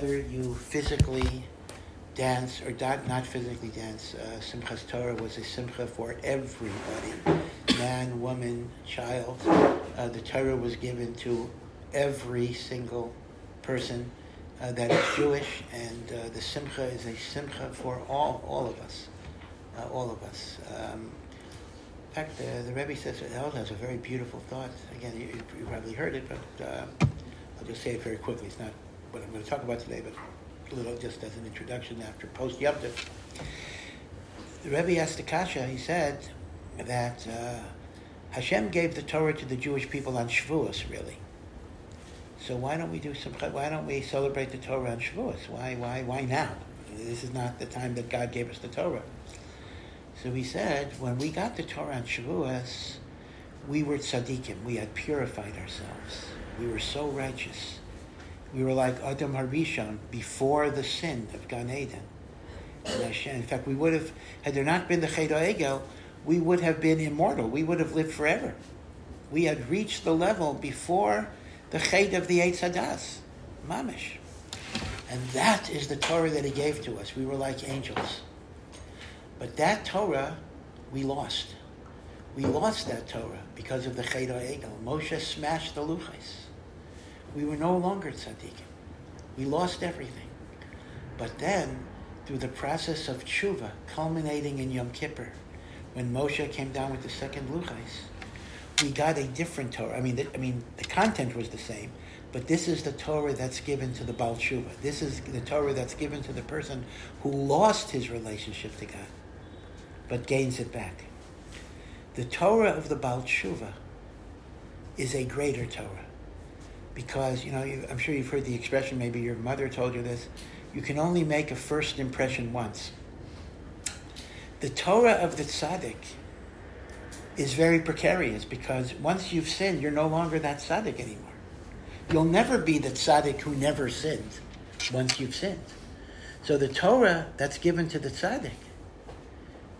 whether you physically dance or not, not physically dance, uh, Simchas Torah was a simcha for everybody man, woman, child. Uh, the Torah was given to every single person uh, that is Jewish, and uh, the simcha is a simcha for all, all of us. Uh, all of us. Um, in fact, the, the Rebbe says it has a very beautiful thought. Again, you, you probably heard it, but uh, I'll just say it very quickly. It's not what I'm going to talk about today, but a little just as an introduction after post Yom The Rebbe asked Akasha, he said that uh, Hashem gave the Torah to the Jewish people on Shavuos, really. So why don't we do some? Why don't we celebrate the Torah on Shavuos? Why, why, why now? This is not the time that God gave us the Torah. So he said, when we got the Torah on Shavuos, we were tzaddikim. We had purified ourselves. We were so righteous. We were like Adam Harishon before the sin of Gan Eden. In fact, we would have, had there not been the Chet Egel, we would have been immortal. We would have lived forever. We had reached the level before the Chet of the Eitz Hadas, Mamish. And that is the Torah that he gave to us. We were like angels. But that Torah, we lost. We lost that Torah because of the Chet Egel. Moshe smashed the luchas. We were no longer tzaddikim. We lost everything. But then, through the process of tshuva, culminating in Yom Kippur, when Moshe came down with the second luchas, we got a different Torah. I mean, the, I mean, the content was the same, but this is the Torah that's given to the Baal Tshuva. This is the Torah that's given to the person who lost his relationship to God, but gains it back. The Torah of the Baal Tshuva is a greater Torah because you know you, I'm sure you've heard the expression. Maybe your mother told you this. You can only make a first impression once. The Torah of the tzaddik is very precarious because once you've sinned, you're no longer that tzaddik anymore. You'll never be the tzaddik who never sinned once you've sinned. So the Torah that's given to the tzaddik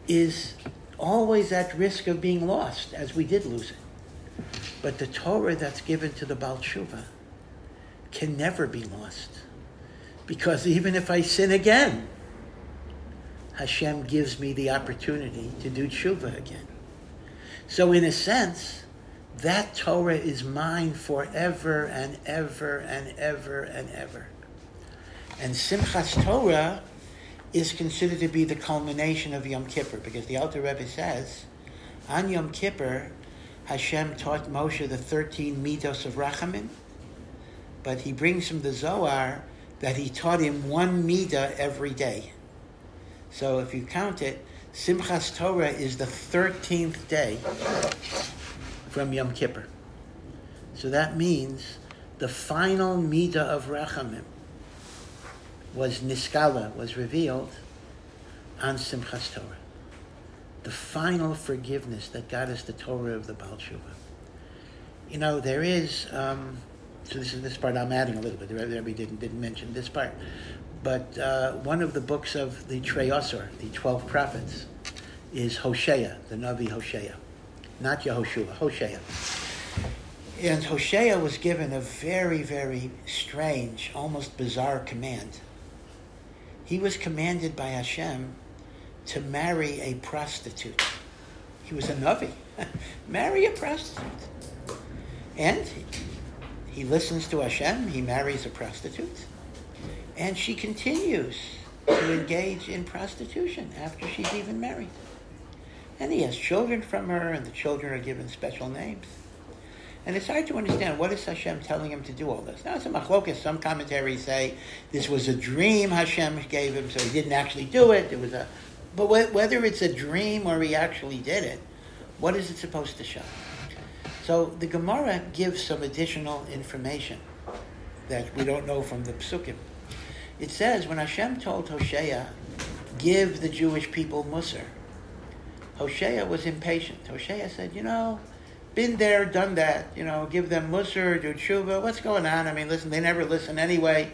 is always at risk of being lost, as we did lose it. But the Torah that's given to the Baal Tshuva can never be lost. Because even if I sin again, Hashem gives me the opportunity to do tshuva again. So, in a sense, that Torah is mine forever and ever and ever and ever. And Simchas Torah is considered to be the culmination of Yom Kippur because the Alter Rebbe says on Yom Kippur, Hashem taught Moshe the 13 midos of Rachamim, but he brings from the Zohar that he taught him one midah every day. So if you count it, Simchas Torah is the 13th day from Yom Kippur. So that means the final midah of Rachamim was Nisgala, was revealed on Simchas Torah the final forgiveness that God is the Torah of the Baal Tshuva. You know, there is, um, so this is this part I'm adding a little bit. The Rebbe didn't, didn't mention this part. But uh, one of the books of the Trei Asar, the 12 prophets, is Hosea, the Navi Hosea. Not Yehoshua, Hosea. And Hosea was given a very, very strange, almost bizarre command. He was commanded by Hashem to marry a prostitute. He was a Navi. marry a prostitute. And he, listens to Hashem, he marries a prostitute, and she continues to engage in prostitution after she's even married. And he has children from her, and the children are given special names. And it's hard to understand what is Hashem telling him to do all this. Now, it's a machlokas. Some commentaries say this was a dream Hashem gave him, so he didn't actually do it. It was a but whether it's a dream or he actually did it, what is it supposed to show? So the Gemara gives some additional information that we don't know from the Psukim. It says when Hashem told Hosea, give the Jewish people Musar, Hosea was impatient. Hosea said, you know, been there, done that. You know, give them Musar, do tshuva. What's going on? I mean, listen, they never listen anyway.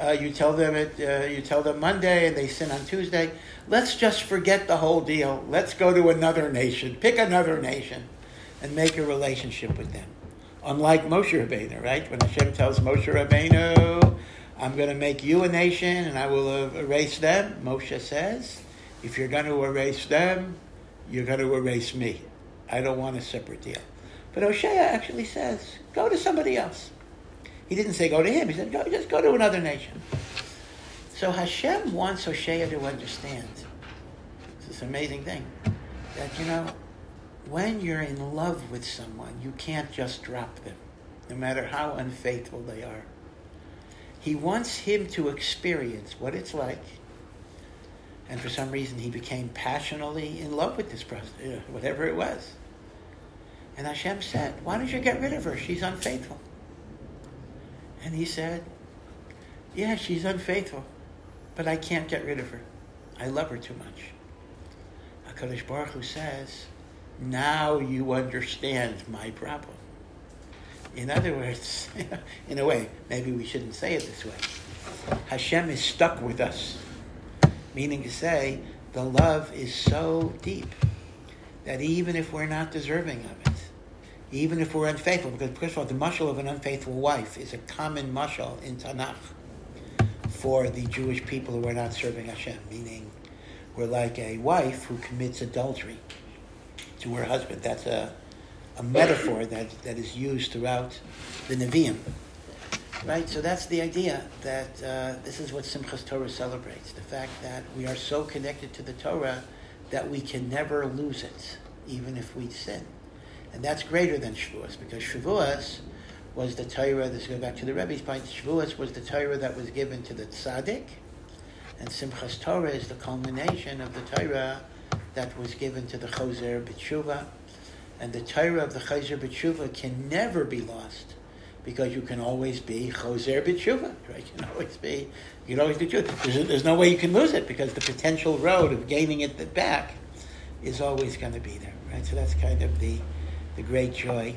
Uh, you tell them it. Uh, you tell them Monday, and they sin on Tuesday. Let's just forget the whole deal. Let's go to another nation. Pick another nation, and make a relationship with them. Unlike Moshe Rabbeinu, right? When Hashem tells Moshe Rabbeinu, I'm going to make you a nation and I will erase them. Moshe says, if you're going to erase them, you're going to erase me. I don't want a separate deal. But Hosea actually says, go to somebody else. He didn't say go to him. He said, go, just go to another nation. So Hashem wants Hosea to understand It's this amazing thing that, you know, when you're in love with someone, you can't just drop them, no matter how unfaithful they are. He wants him to experience what it's like. And for some reason, he became passionately in love with this person, whatever it was. And Hashem said, Why don't you get rid of her? She's unfaithful. And he said, Yeah, she's unfaithful, but I can't get rid of her. I love her too much. HaKadosh Baruch Hu says, Now you understand my problem. In other words, in a way, maybe we shouldn't say it this way. Hashem is stuck with us, meaning to say, the love is so deep that even if we're not deserving of it, even if we're unfaithful, because first of all, the mushal of an unfaithful wife is a common mushal in Tanakh for the Jewish people who are not serving Hashem, meaning we're like a wife who commits adultery to her husband. That's a a metaphor that, that is used throughout the Nevi'im. Right? So that's the idea that uh, this is what Simchas Torah celebrates the fact that we are so connected to the Torah that we can never lose it, even if we sin. And that's greater than Shavuos, because Shavuos was the Torah, this goes back to the Rebbe's point, Shavuos was the Torah that was given to the Tzaddik, and Simchas Torah is the culmination of the Torah that was given to the Chozer B'tshuva, and the Torah of the Chayzer B'tshuva can never be lost because you can always be Chozer B'tshuva, right? You can always be, you can always be true. There's, there's no way you can lose it because the potential road of gaining it back is always going to be there, right? So that's kind of the, the great joy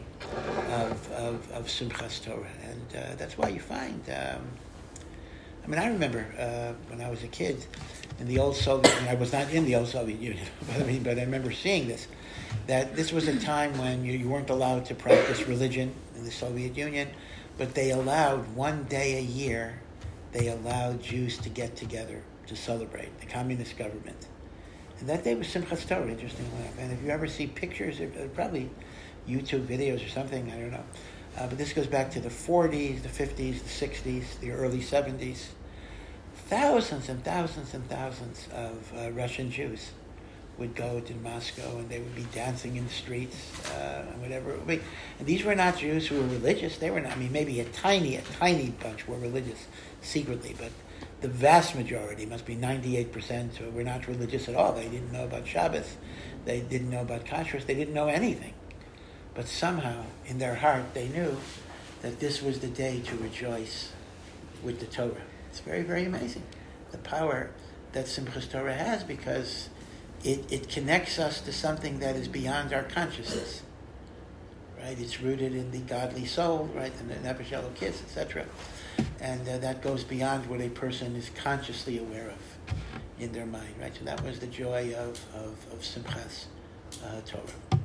of, of, of Simchas Torah. And uh, that's why you find, um, I mean, I remember uh, when I was a kid in the old Soviet, I was not in the old Soviet Union, but I mean, but I remember seeing this that this was a time when you, you weren't allowed to practice religion in the Soviet Union, but they allowed one day a year, they allowed Jews to get together to celebrate the communist government. And that day was Simchas Torah, interestingly enough. And if you ever see pictures, probably YouTube videos or something, I don't know. Uh, but this goes back to the 40s, the 50s, the 60s, the early 70s. Thousands and thousands and thousands of uh, Russian Jews would go to Moscow and they would be dancing in the streets uh, and whatever. And these were not Jews who were religious. They were not, I mean, maybe a tiny, a tiny bunch were religious secretly, but the vast majority, must be 98%, were not religious at all. They didn't know about Shabbos. They didn't know about kashrus. They didn't know anything. But somehow, in their heart, they knew that this was the day to rejoice with the Torah. It's very, very amazing. The power that Simchas Torah has because it, it connects us to something that is beyond our consciousness. Right? It's rooted in the godly soul, right? The Nefesh Elokis, etc. And uh, that goes beyond what a person is consciously aware of in their mind, right? So that was the joy of, of, of Simchas uh, Torah.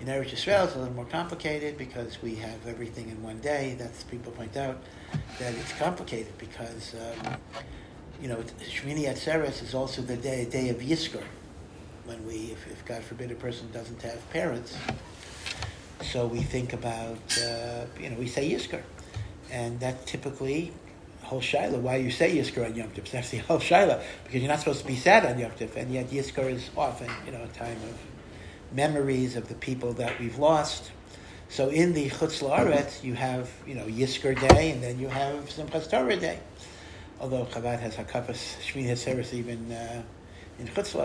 In Eretz Yisrael, it's a little more complicated because we have everything in one day. That's people point out that it's complicated because um, you know, Shmini Atzeres is also the day, day of Yizkor, when we, if, if, God forbid a person doesn't have parents, so we think about, uh, you know, we say Yizkor. And that typically, whole Shaila, why you say Yizkor on Yom Tov, that's the whole Shaila, because you're not supposed to be sad on Yom Tov, and yet Yizkor is often, you know, a time of memories of the people that we've lost. So in the Chutz La'aretz, you have, you know, Yizkor Day, and then you have Simchas Torah Day although Chabad has Hakafas Shmini Atzeres even uh, in Chutz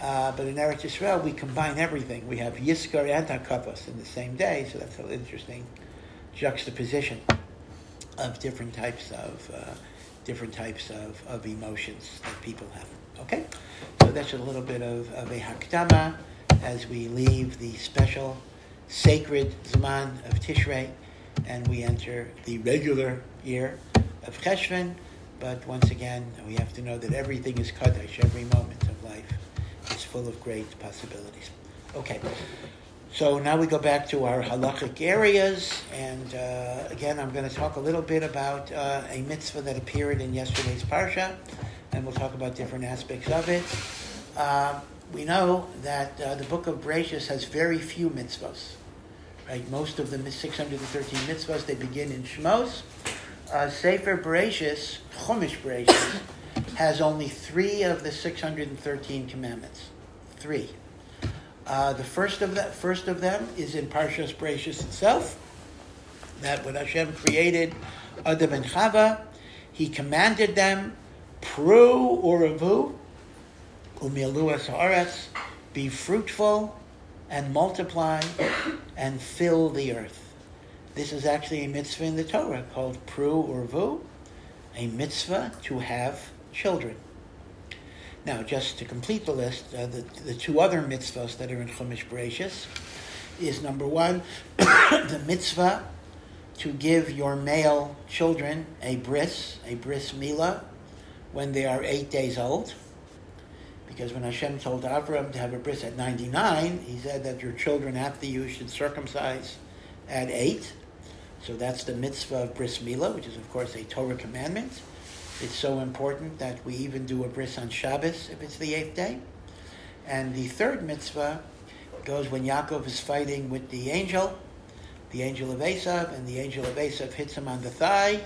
uh, but in Eretz Yisrael, we combine everything. We have Yizkor and Hakafas in the same day, so that's an interesting juxtaposition of different types of uh, different types of, of emotions that people have. Okay, so that's a little bit of, of a hakdama as we leave the special sacred Zman of Tishrei and we enter the regular year of Cheshvan. But once again, we have to know that everything is Kaddish, every moment of life is full of great possibilities. Okay, So now we go back to our halachic areas, and uh, again, I'm going to talk a little bit about uh, a mitzvah that appeared in yesterday's parsha, and we'll talk about different aspects of it. Uh, we know that uh, the book of Bereshis has very few mitzvahs. Right, most of the 613 mitzvahs they begin in Shmos. Uh, Sefer Bereshis, Chumash Bereshis, has only three of the 613 commandments. Three. Uh, the first of that first of them is in Parshas Bereshis itself. That when Hashem created Adam and Chava, He commanded them, "Pru umiluas haaretz, be fruitful and multiply and fill the earth." This is actually a mitzvah in the Torah called Pru urvu, a mitzvah to have children. Now, just to complete the list, uh, the, the two other mitzvahs that are in Chumash Bereshis is number one, the mitzvah to give your male children a bris, a bris milah, when they are eight days old. Because when Hashem told Avram to have a bris at 99, he said that your children after you should circumcise at eight. So that's the mitzvah of bris milah, which is, of course, a Torah commandment. It's so important that we even do a bris on Shabbos if it's the eighth day. And the third mitzvah goes when Yaakov is fighting with the angel, the angel of Esav, and the angel of Esav hits him on the thigh.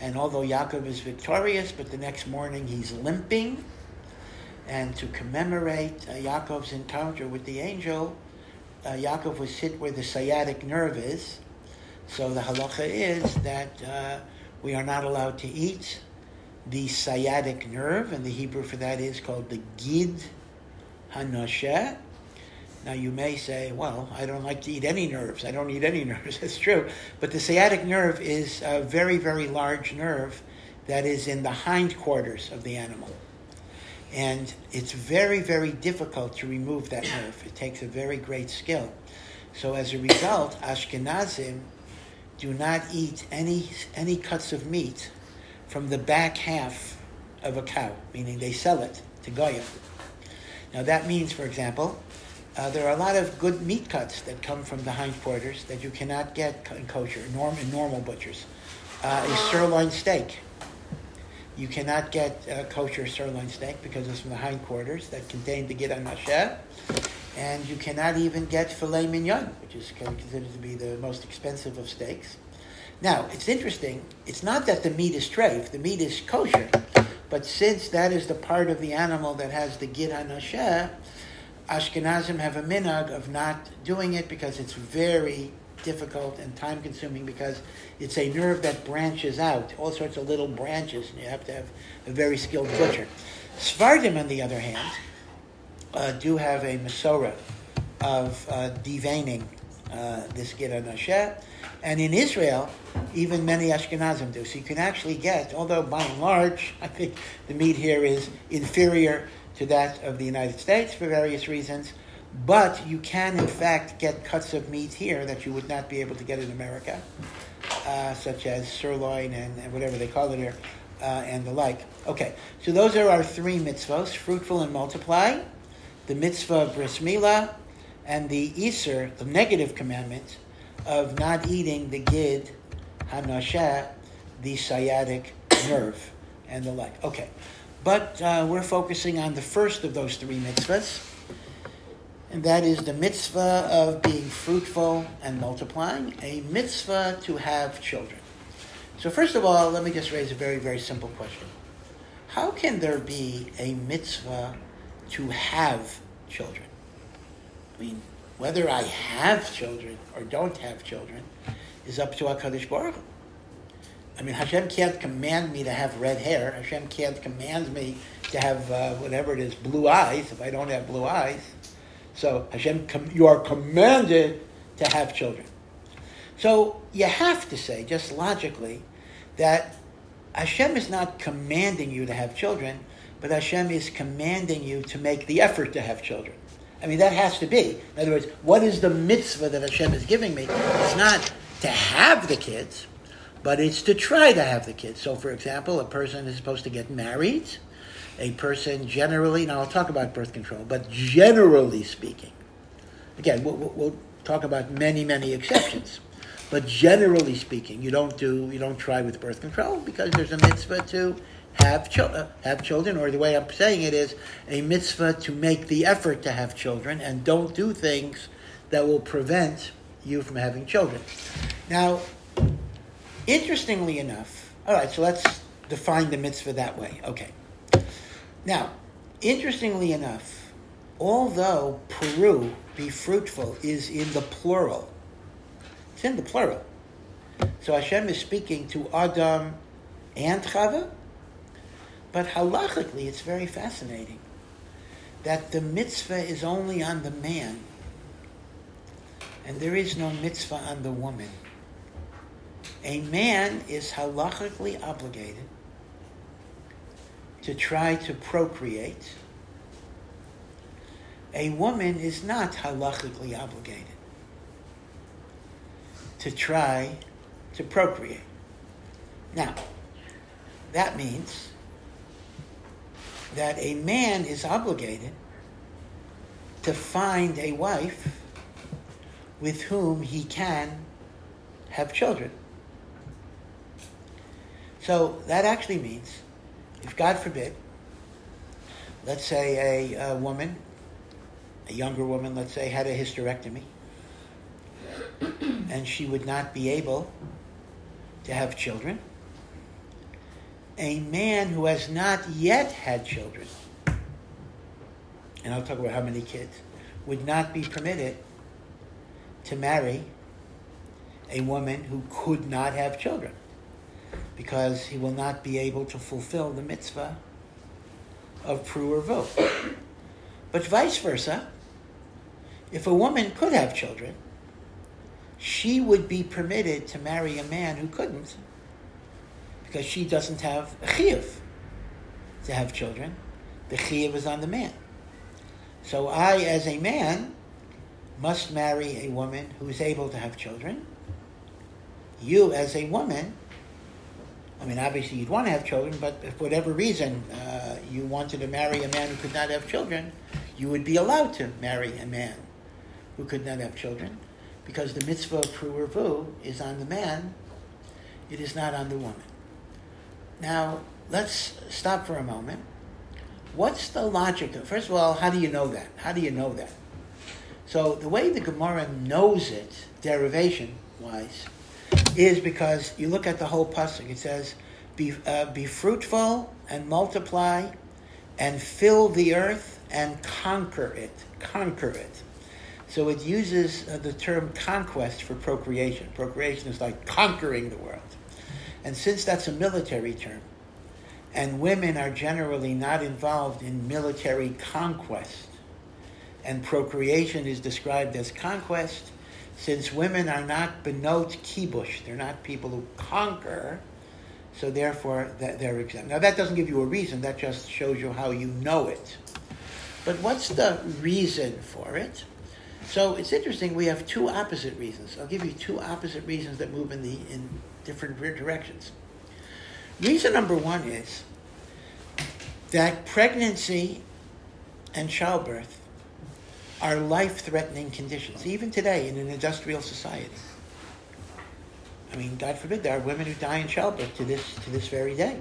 And although Yaakov is victorious, but the next morning he's limping. And to commemorate uh, Yaakov's encounter with the angel, uh, Yaakov was hit where the sciatic nerve is. So the halacha is that uh, we are not allowed to eat the sciatic nerve, and the Hebrew for that is called the Gid Hanasheh. Now you may say, well, I don't like to eat any nerves. I don't eat any nerves. That's true. But the sciatic nerve is a very, very large nerve that is in the hindquarters of the animal. And it's very, very difficult to remove that nerve. It takes a very great skill. So as a result, Ashkenazim do not eat any, any cuts of meat from the back half of a cow, meaning they sell it to Goyim. Now that means, for example, uh, there are a lot of good meat cuts that come from the hindquarters that you cannot get in kosher, norm, in normal butchers. Uh, a sirloin steak. You cannot get a kosher sirloin steak because it's from the hindquarters that contain the Gid Hanasheh. And you cannot even get filet mignon, which is considered to be the most expensive of steaks. Now, it's interesting. It's not that the meat is treif, the meat is kosher. But since that is the part of the animal that has the gid hanasheh, Ashkenazim have a minhag of not doing it because it's very difficult and time consuming because it's a nerve that branches out, all sorts of little branches, and you have to have a very skilled butcher. Sephardim, on the other hand, uh, do have a Masorah of uh, deveining uh, this Gid Hanasheh. And in Israel, even many Ashkenazim do. So you can actually get, although by and large, I think the meat here is inferior to that of the United States for various reasons, but you can in fact get cuts of meat here that you would not be able to get in America, uh, such as sirloin and, and, whatever they call it here, uh, and the like. Okay, so those are our three mitzvahs, fruitful and multiply, the mitzvah of bris milah, and the Isser, the negative commandment, of not eating the gid hanasheh, the sciatic nerve, and the like. Okay, but uh, we're focusing on the first of those three mitzvahs, and that is the mitzvah of being fruitful and multiplying, a mitzvah to have children. So first of all, let me just raise a very, very simple question. How can there be a mitzvah to have children? I mean, whether I have children or don't have children is up to HaKadosh Baruch I mean, Hashem can't command me to have red hair. Hashem can't command me to have uh, whatever it is, blue eyes, if I don't have blue eyes. So Hashem, you are commanded to have children. So you have to say, just logically, that Hashem is not commanding you to have children, but Hashem is commanding you to make the effort to have children. I mean, that has to be. In other words, what is the mitzvah that Hashem is giving me? It's not to have the kids, but it's to try to have the kids. So, for example, a person is supposed to get married. A person generally, now I'll talk about birth control, but generally speaking, again, we'll, we'll, talk about many, many exceptions. But generally speaking, you don't do you don't try with birth control because there's a mitzvah to have children, uh, have children, or the way I'm saying it is a mitzvah to make the effort to have children, and don't do things that will prevent you from having children. Now, interestingly enough, all right, so let's define the mitzvah that way. Okay. Now, interestingly enough, although Peru, be fruitful, is in the plural, it's in the plural. So Hashem is speaking to Adam and Chava, but halachically it's very fascinating that the mitzvah is only on the man, and there is no mitzvah on the woman. A man is halachically obligated to try to procreate. A woman is not halachically obligated to try to procreate. Now, that means that a man is obligated to find a wife with whom he can have children. So that actually means if God forbid, let's say a, a woman, a younger woman, let's say, had a hysterectomy, and she would not be able to have children, a man who has not yet had children, and I'll talk about how many kids, would not be permitted to marry a woman who could not have children because he will not be able to fulfill the mitzvah of pru or vo. But vice versa, if a woman could have children, she would be permitted to marry a man who couldn't because she doesn't have a chiyuv to have children. The chiyuv is on the man. So I, as a man, must marry a woman who is able to have children. You, as a woman, I mean, obviously you'd want to have children, but if for whatever reason uh, you wanted to marry a man who could not have children, you would be allowed to marry a man who could not have children, because the mitzvah of pru vu is on the man, it is not on the woman. Now, let's stop for a moment. What's the logic of, first of all, how do you know that? How do you know that? So the way the Gemara knows it, derivation wise, is because you look at the whole pasuk. It says, "Be uh, be fruitful and multiply, and fill the earth and conquer it. Conquer it." So it uses uh, the term conquest for procreation. Procreation is like conquering the world, and since that's a military term, and women are generally not involved in military conquest, and procreation is described as conquest since women are not benot kibush, they're not people who conquer, so therefore they're exempt. Now that doesn't give you a reason, that just shows you how you know it. But what's the reason for it? So it's interesting, we have two opposite reasons. I'll give you two opposite reasons that move in, the, in different directions. Reason number one is that pregnancy and childbirth are life threatening conditions, even today in an industrial society. I mean, God forbid, there are women who die in childbirth to this, to this very day.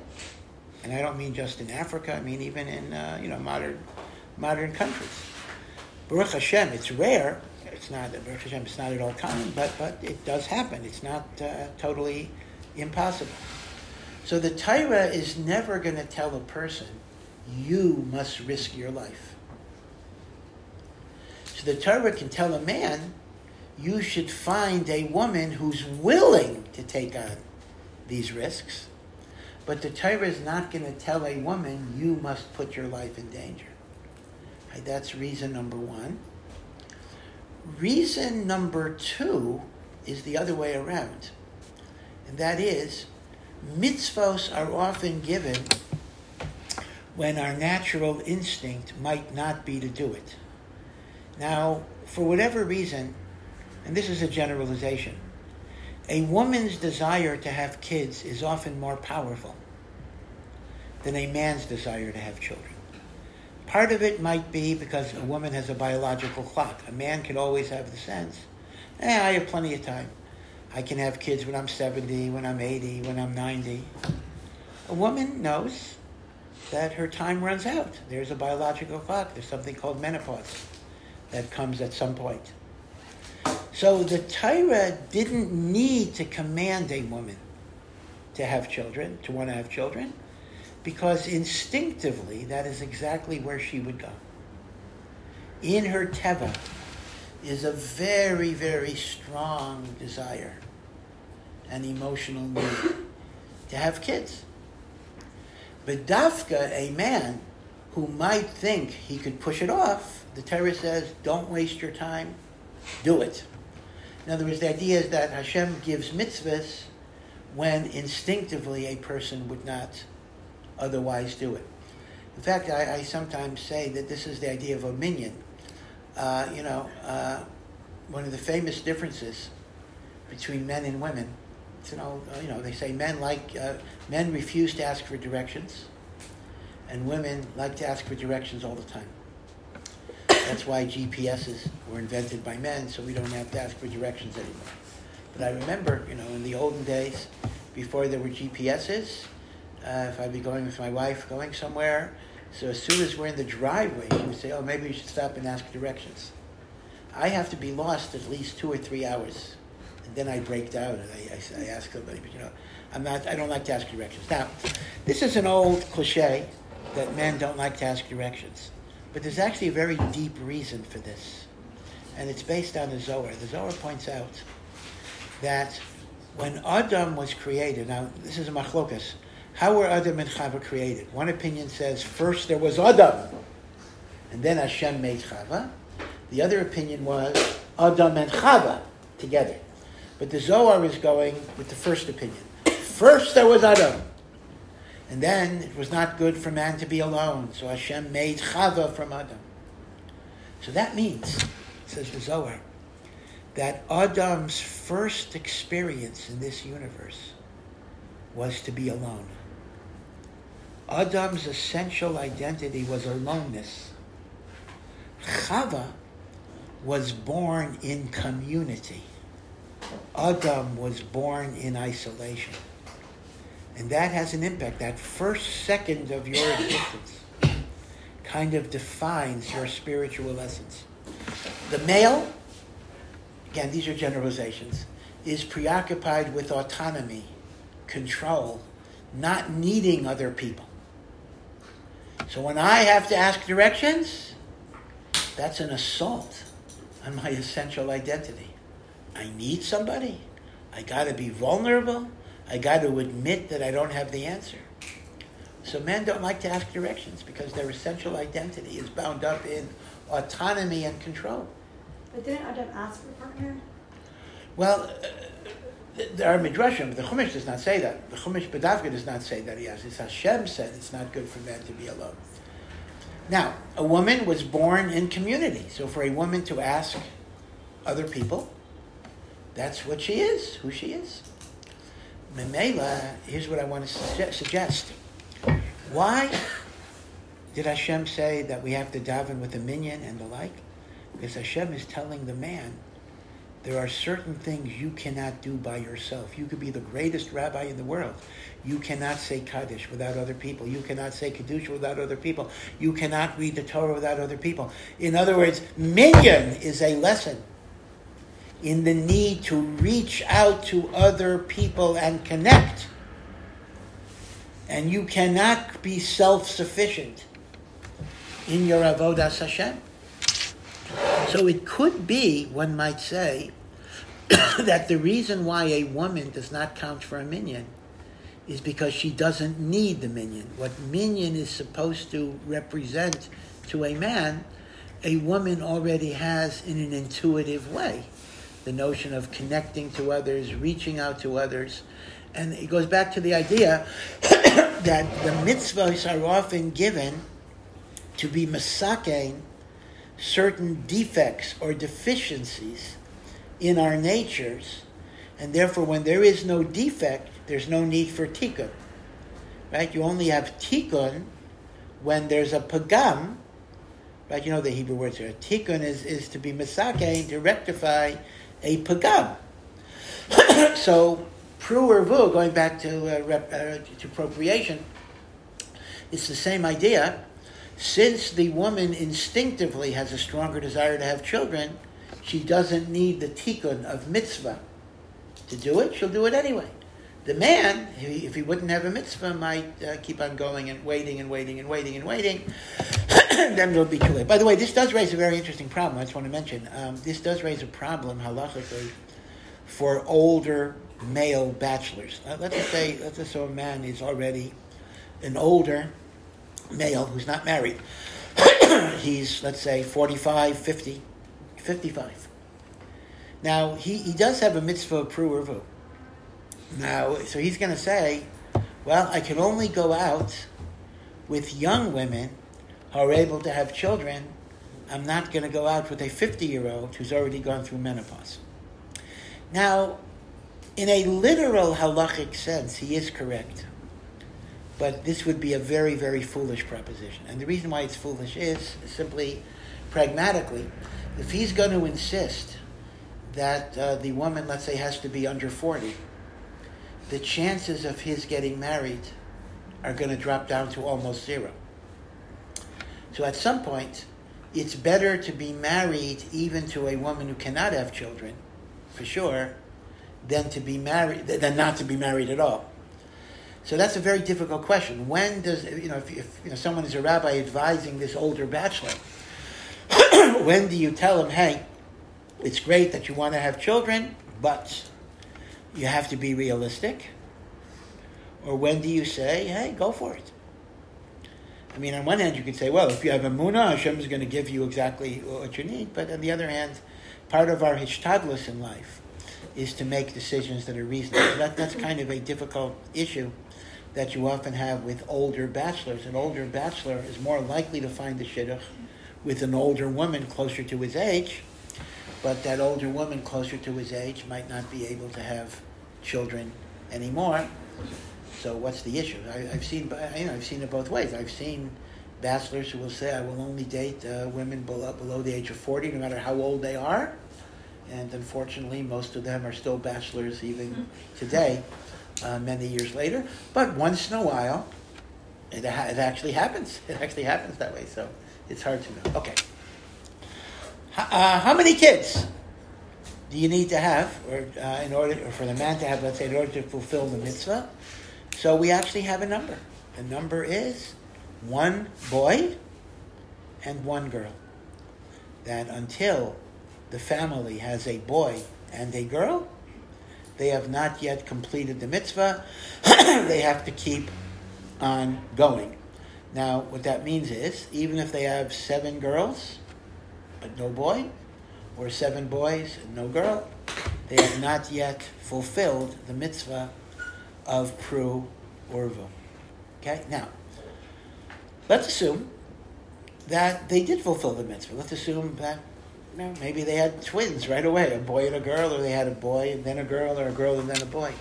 And I don't mean just in Africa, I mean even in uh, you know, modern, modern countries. Baruch Hashem, it's rare. It's not, Baruch Hashem, it's not at all common, but, but it does happen. It's not uh, totally impossible. So the Torah is never going to tell a person, you must risk your life. The Torah can tell a man, you should find a woman who's willing to take on these risks. But the Torah is not going to tell a woman, you must put your life in danger. Right, that's reason number one. Reason number two is the other way around. And that is, mitzvos are often given when our natural instinct might not be to do it. Now, for whatever reason, and this is a generalization, a woman's desire to have kids is often more powerful than a man's desire to have children. Part of it might be because a woman has a biological clock. A man can always have the sense Eh, I have plenty of time. I can have kids when I'm 70, when I'm 80, when I'm 90. A woman knows that her time runs out. There's a biological clock. There's something called menopause that comes at some point. So the Torah didn't need to command a woman to have children, to want to have children, because instinctively that is exactly where she would go. In her teva is a very, very strong desire and emotional need to have kids. But Dafka, a man who might think he could push it off, the Torah says, don't waste your time, do it. In other words, the idea is that Hashem gives mitzvahs when instinctively a person would not otherwise do it. In fact, I, I sometimes say that this is the idea of a minyan. Uh, you know, uh, one of the famous differences between men and women. You know, uh, you know, they say men like uh, men refuse to ask for directions, and women like to ask for directions all the time. That's why GPSs were invented by men, so we don't have to ask for directions anymore. But I remember, you know, in the olden days, before there were GPSs, uh, if I'd be going with my wife going somewhere, so as soon as we're in the driveway, she would say, "Oh, maybe we should stop and ask directions." I have to be lost at least two or three hours, and then I break down and I, I, I ask somebody. But you know, I'm not. I don't like to ask directions. Now, this is an old cliche that men don't like to ask directions, but there's actually a very deep reason for this, and it's based on the Zohar. The Zohar points out that when Adam was created, now this is a machlokas. How were Adam and Chava created? One opinion says first there was Adam, and then Hashem made Chava. The other opinion was Adam and Chava together. But the Zohar is going with the first opinion. First there was Adam. And then it was not good for man to be alone. So Hashem made Chava from Adam. So that means, says the Zohar, that Adam's first experience in this universe was to be alone. Adam's essential identity was aloneness. Chava was born in community. Adam was born in isolation. And that has an impact. That first second of your existence kind of defines your spiritual essence. The male, again, these are generalizations, is preoccupied with autonomy, control, not needing other people. So when I have to ask directions, that's an assault on my essential identity. I need somebody. I got to be vulnerable. I got to admit that I don't have the answer. So men don't like to ask directions because their essential identity is bound up in autonomy and control. But didn't Adam ask for a partner? Well, uh, there are midrashim, but the Chumash does not say that. The Chumash Badavka does not say that he has. It's Hashem said it's not good for men to be alone. Now, a woman was born in community, so for a woman to ask other people, that's what she is, who she is. Memela, here's what I want to suggest. Why did Hashem say that we have to daven with a minyan and the like? Because Hashem is telling the man, there are certain things you cannot do by yourself. You could be the greatest rabbi in the world. You cannot say Kaddish without other people. You cannot say Kedusha without other people. You cannot read the Torah without other people. In other words, minyan is a lesson in the need to reach out to other people and connect. And you cannot be self sufficient in your Avodas Hashem. So it could be, one might say, that the reason why a woman does not count for a minyan is because she doesn't need the minyan. What minyan is supposed to represent to a man, a woman already has in an intuitive way. The notion of connecting to others, reaching out to others. And it goes back to the idea that the mitzvahs are often given to be masakein certain defects or deficiencies in our natures, and therefore, when there is no defect, there's no need for tikkun. Right? You only have tikkun when there's a pagam, Right? You know the Hebrew words here. Tikkun is, is to be misakein, to rectify a pagam. so, pru or vu, going back to, uh, rep, uh, to procreation, it's the same idea. Since the woman instinctively has a stronger desire to have children, she doesn't need the tikkun of mitzvah to do it. She'll do it anyway. The man, if he, wouldn't have a mitzvah, might uh, keep on going and waiting and waiting and waiting and waiting. then it'll be too late. By the way, this does raise a very interesting problem. I just want to mention um, this does raise a problem halachically for older male bachelors. Uh, let's just say, let's just say a man is already an older male who's not married. He's, let's say, 45, 50, 55. Now, he, he does have a mitzvah of pru or vu. Now, so he's going to say, well, I can only go out with young women who are able to have children. I'm not going to go out with a 50 year old who's already gone through menopause. Now, in a literal halachic sense, he is correct. But this would be a very, very foolish proposition. And the reason why it's foolish is simply pragmatically, if he's going to insist that uh, the woman, let's say, has to be under 40, the chances of his getting married are going to drop down to almost zero. So at some point, it's better to be married even to a woman who cannot have children, for sure, than to be married than not to be married at all. So that's a very difficult question. When does you know if, if you know someone is a rabbi advising this older bachelor, when do you tell him, hey, it's great that you want to have children, but you have to be realistic? Or when do you say, hey, go for it? I mean, on one hand, you could say, well, if you have a munah, Hashem is going to give you exactly what you need. But on the other hand, part of our hishtadlus in life is to make decisions that are reasonable. That, that's kind of a difficult issue that you often have with older bachelors. An older bachelor is more likely to find the shidduch with an older woman closer to his age, but that older woman closer to his age might not be able to have children anymore. So what's the issue? I, have seen, you know, I've seen it both ways. I've seen bachelors who will say, "I will only date uh, women below, below the age of forty, no matter how old they are." And unfortunately, most of them are still bachelors even today, uh, many years later. But once in a while, it, ha- it actually happens. It actually happens that way. So it's hard to know. Okay. Uh, how many kids do you need to have, or uh, in order, or for the man to have, let's say, in order to fulfill the mitzvah? So we actually have a number. The number is one boy and one girl. That until the family has a boy and a girl, they have not yet completed the mitzvah. they have to keep on going. Now, what that means is, even if they have seven girls, but no boy, or seven boys and no girl, they have not yet fulfilled the mitzvah of Pru Urvu. Okay, now, let's assume that they did fulfill the mitzvah. Let's assume that you know, maybe they had twins right away, a boy and a girl, or they had a boy and then a girl, or a girl and then a boy.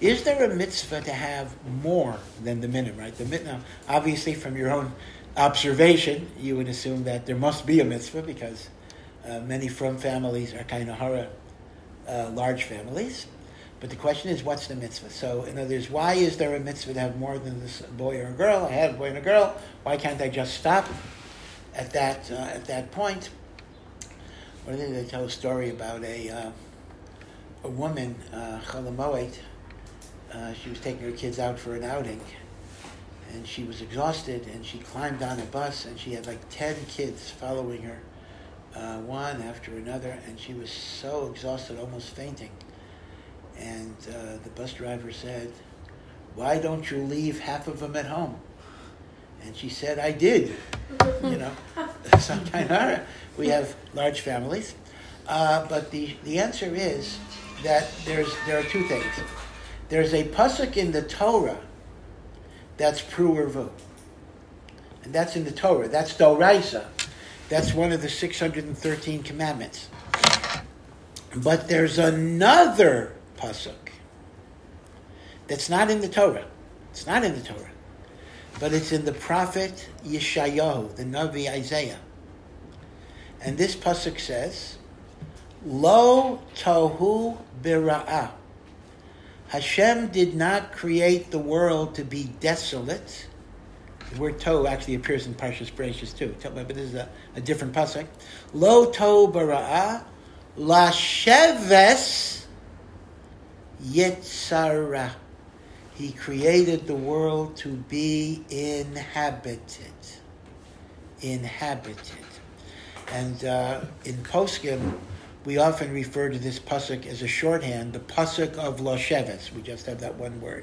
Is there a mitzvah to have more than the minimum, right? The now, obviously, from your own observation, you would assume that there must be a mitzvah because uh, many from families are kind of hara, uh, large families. But the question is, what's the mitzvah? So, in other words, why is there a mitzvah to have more than this boy or a girl? I had a boy and a girl. Why can't I just stop at that uh, at that point? What did they tell a story about a uh, a woman, uh, uh, she was taking her kids out for an outing, and she was exhausted, and she climbed on a bus, and she had like ten kids following her, uh, one after another, and she was so exhausted, almost fainting. And uh, the bus driver said, "Why don't you leave half of them at home?" And she said, "I did." you know, some kind we have large families, uh, but the the answer is that there's there are two things. There's a pasuk in the Torah that's pru urvu. And that's in the Torah. That's Doraisa. That's one of the 613 commandments. But there's another pasuk that's not in the Torah. It's not in the Torah. But it's in the prophet Yeshayahu, the Navi Isaiah. And this pasuk says, Lo tohu bira'ah. Hashem did not create the world to be desolate. The word tohu actually appears in Parshas Bereshis too, but this is a, a different pasuk. Lo tohu bira'ah, lasheves yitzara. He created the world to be inhabited. Inhabited. And uh, in Poskim, we often refer to this pasuk as a shorthand, the pasuk of Losheves. We just have that one word.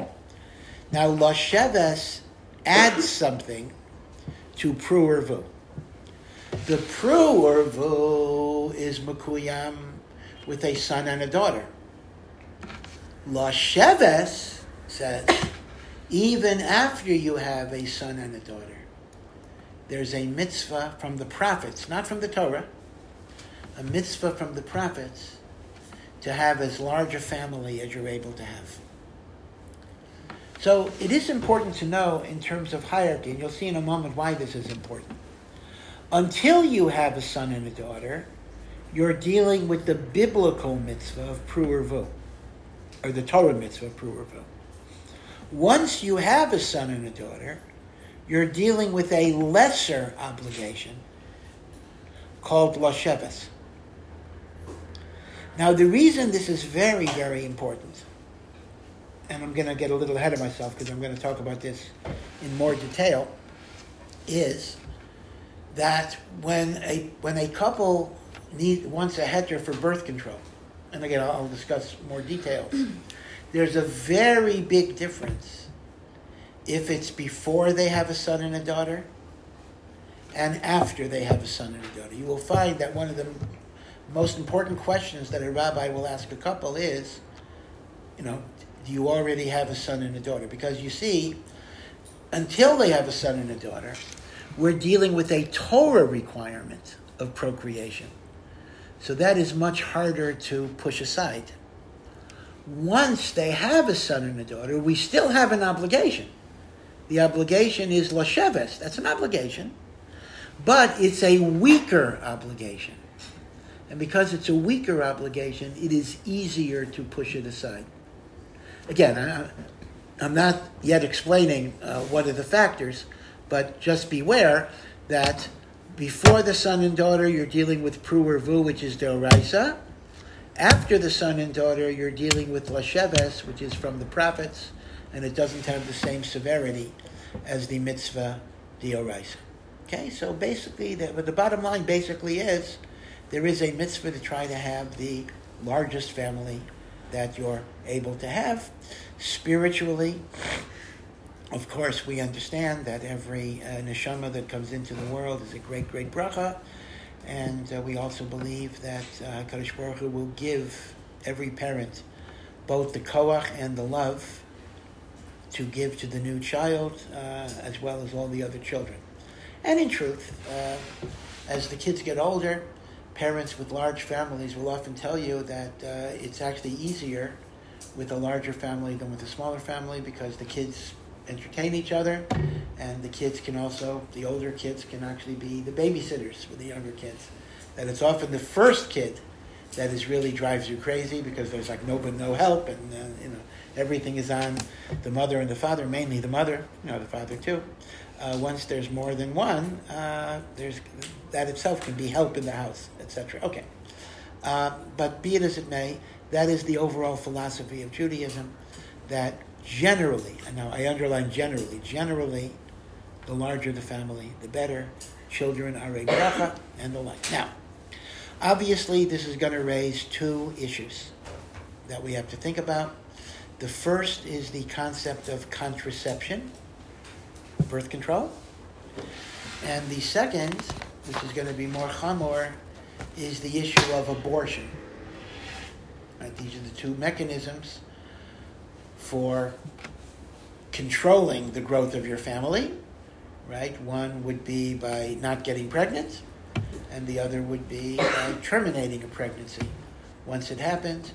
Now, Losheves adds something to Pruervu. The Pruervu is Makuyam with a son and a daughter. Losheves says, even after you have a son and a daughter, there's a mitzvah from the prophets, not from the Torah, a mitzvah from the prophets to have as large a family as you're able to have. So it is important to know in terms of hierarchy, and you'll see in a moment why this is important. Until you have a son and a daughter, you're dealing with the biblical mitzvah of Pruervu, or the Torah mitzvah of Pruervu. Once you have a son and a daughter, you're dealing with a lesser obligation called Lashevis. Now, the reason this is very, very important, and I'm going to get a little ahead of myself because I'm going to talk about this in more detail, is that when a when a couple need wants a heter for birth control, and again I'll, I'll discuss more details. There's a very big difference if it's before they have a son and a daughter, and after they have a son and a daughter. You will find that one of the most important questions that a rabbi will ask a couple is, you know, do you already have a son and a daughter? Because you see, until they have a son and a daughter, we're dealing with a Torah requirement of procreation. So that is much harder to push aside. Once they have a son and a daughter, we still have an obligation. The obligation is lasheves. That's an obligation. But it's a weaker obligation. And because it's a weaker obligation, it is easier to push it aside. Again, I, am not yet explaining uh, what are the factors, but just beware that before the son and daughter, you're dealing with pru vu, which is deoraisa. After the son and daughter, you're dealing with lasheves, which is from the prophets, and it doesn't have the same severity as the mitzvah deoraisa. Okay, so basically, the, the bottom line basically is there is a mitzvah to try to have the largest family that you're able to have. Spiritually, of course, we understand that every uh, neshama that comes into the world is a great, great bracha. And uh, we also believe that uh, Kadosh Baruch Hu will give every parent both the koach and the love to give to the new child, uh, as well as all the other children. And in truth, uh, as the kids get older, parents with large families will often tell you that uh, it's actually easier with a larger family than with a smaller family because the kids entertain each other and the kids can also the older kids can actually be the babysitters for the younger kids. That it's often the first kid that is really drives you crazy because there's like no but no help and uh, you know everything is on the mother and the father mainly the mother you know the father too uh, once there's more than one, uh, there's that itself can be help in the house, etc. Okay, uh, but be it as it may, that is the overall philosophy of Judaism. That generally, and now I underline generally, generally, the larger the family, the better. Children are a bracha and the like. Now, obviously, this is going to raise two issues that we have to think about. The first is the concept of contraception birth control. And the second, which is going to be more chamor, is the issue of abortion. Right? These are the two mechanisms for controlling the growth of your family. Right? One would be by not getting pregnant, and the other would be by terminating a pregnancy once it happens.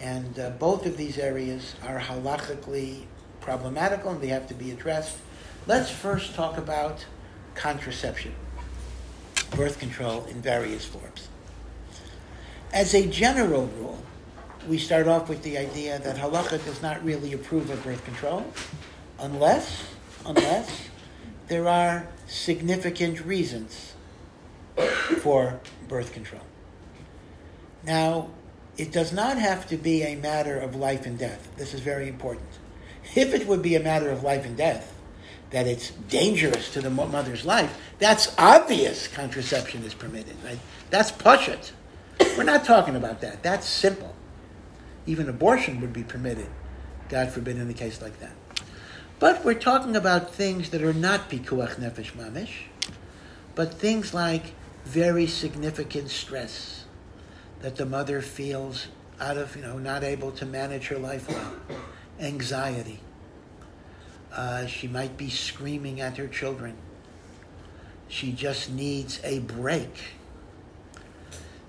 And uh, both of these areas are halachically problematical and they have to be addressed. Let's first talk about contraception. birth control in various forms. As a general rule, we start off with the idea that halacha does not really approve of birth control unless, unless there are significant reasons for birth control. Now, it does not have to be a matter of life and death. This is very important. If it would be a matter of life and death, that it's dangerous to the mother's life, that's obvious contraception is permitted. Right? That's it. We're not talking about that. That's simple. Even abortion would be permitted, God forbid, in a case like that. But we're talking about things that are not pikuach nefesh mamish, but things like very significant stress that the mother feels out of, you know, not able to manage her life well, anxiety. Uh, she might be screaming at her children. She just needs a break.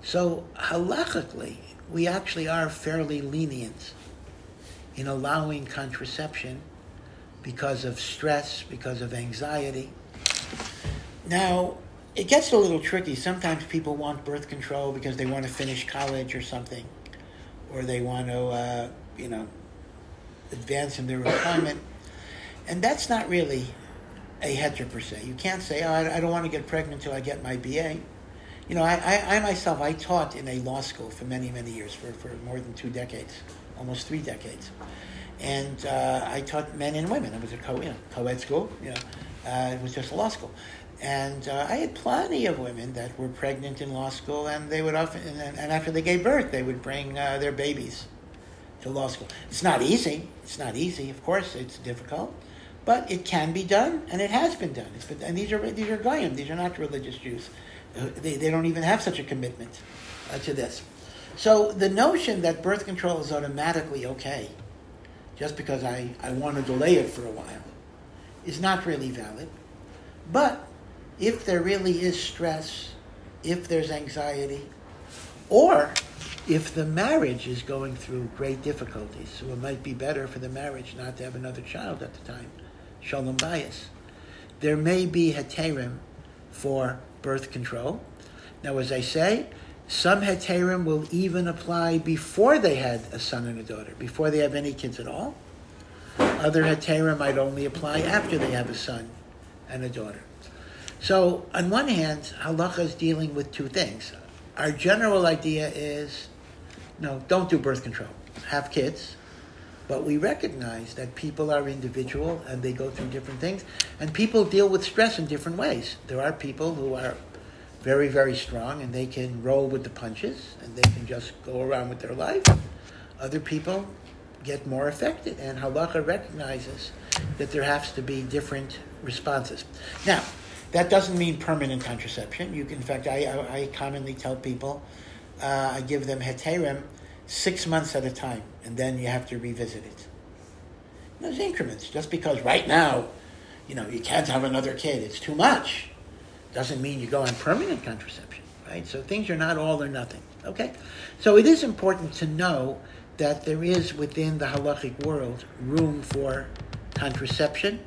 So, halachically, we actually are fairly lenient in allowing contraception because of stress, because of anxiety. Now, it gets a little tricky. Sometimes people want birth control because they want to finish college or something, or they want to, uh, you know, advance in their retirement. And that's not really a heter per se. You can't say, oh, I, don't want to get pregnant until I get my BA. You know, I, I, I, myself, I taught in a law school for many, many years, for, for more than two decades, almost three decades. And uh, I taught men and women. It was a co, you know, co-ed school, you know. Uh, it was just a law school. And uh, I had plenty of women that were pregnant in law school, and they would often, and, and after they gave birth, they would bring uh, their babies to law school. It's not easy. It's not easy. Of course, it's difficult, but it can be done, and it has been done. Been, and these are these are goyim. These are not religious Jews. They, they don't even have such a commitment uh, to this. So the notion that birth control is automatically okay, just because I, I want to delay it for a while, is not really valid. But if there really is stress, if there's anxiety, or if the marriage is going through great difficulties, so it might be better for the marriage not to have another child at the time, shalom bayis. There may be heterim for birth control. Now, as I say, some heterim will even apply before they had a son and a daughter, before they have any kids at all. Other heterim might only apply after they have a son and a daughter. So, on one hand, halacha is dealing with two things. Our general idea is no, don't do birth control. Have kids. But we recognize that people are individual and they go through different things. And people deal with stress in different ways. There are people who are very, very strong and they can roll with the punches and they can just go around with their life. Other people get more affected. And halacha recognizes that there has to be different responses. Now, that doesn't mean permanent contraception. You can, in fact, I, I, commonly tell people, uh, I give them heterim six months at a time, and then you have to revisit it. There's increments. Just because right now, you know, you can't have another kid, it's too much, doesn't mean you go on permanent contraception, right? So things are not all or nothing. Okay, so it is important to know that there is within the halachic world room for contraception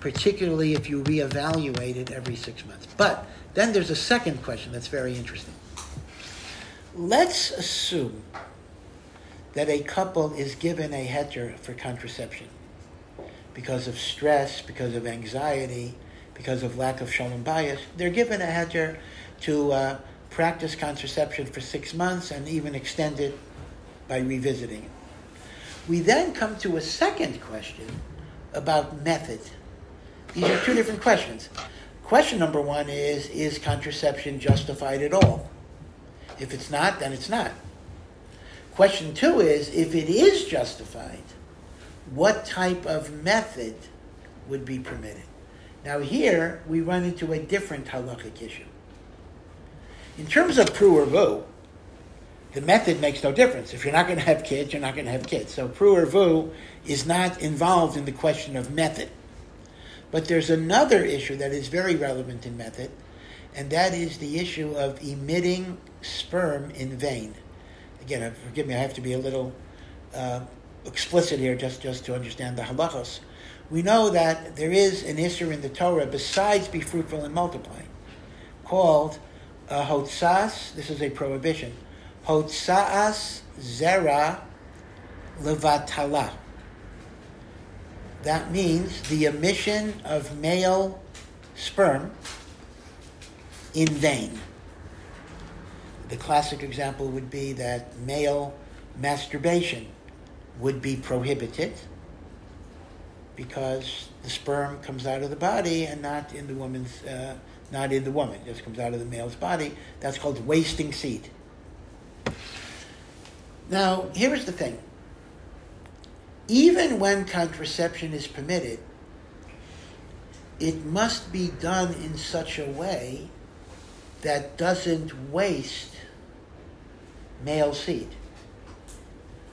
particularly if you reevaluate it every six months. But then there's a second question that's very interesting. Let's assume that a couple is given a heter for contraception because of stress, because of anxiety, because of lack of shalom bayis. They're given a heter to uh, practice contraception for six months and even extend it by revisiting it. We then come to a second question about method. These are two different questions. Question number one is Is contraception justified at all? If it's not, then it's not. Question two is If it is justified, what type of method would be permitted? Now, here we run into a different halachic issue. In terms of pru or vu, the method makes no difference. If you're not going to have kids, you're not going to have kids. So pru or vu is not involved in the question of method. But there's another issue that is very relevant in method, and that is the issue of emitting sperm in vain. Again, uh, forgive me, I have to be a little uh, explicit here just, just to understand the halachos. We know that there is an issue in the Torah besides be fruitful and multiply, called uh, hotsas, this is a prohibition, hotsas zera levatala. That means the emission of male sperm in vain. The classic example would be that male masturbation would be prohibited because the sperm comes out of the body and not in the woman's, uh, not in the woman, it just comes out of the male's body. That's called wasting seed. Now, here's the thing. Even when contraception is permitted, it must be done in such a way that doesn't waste male seed.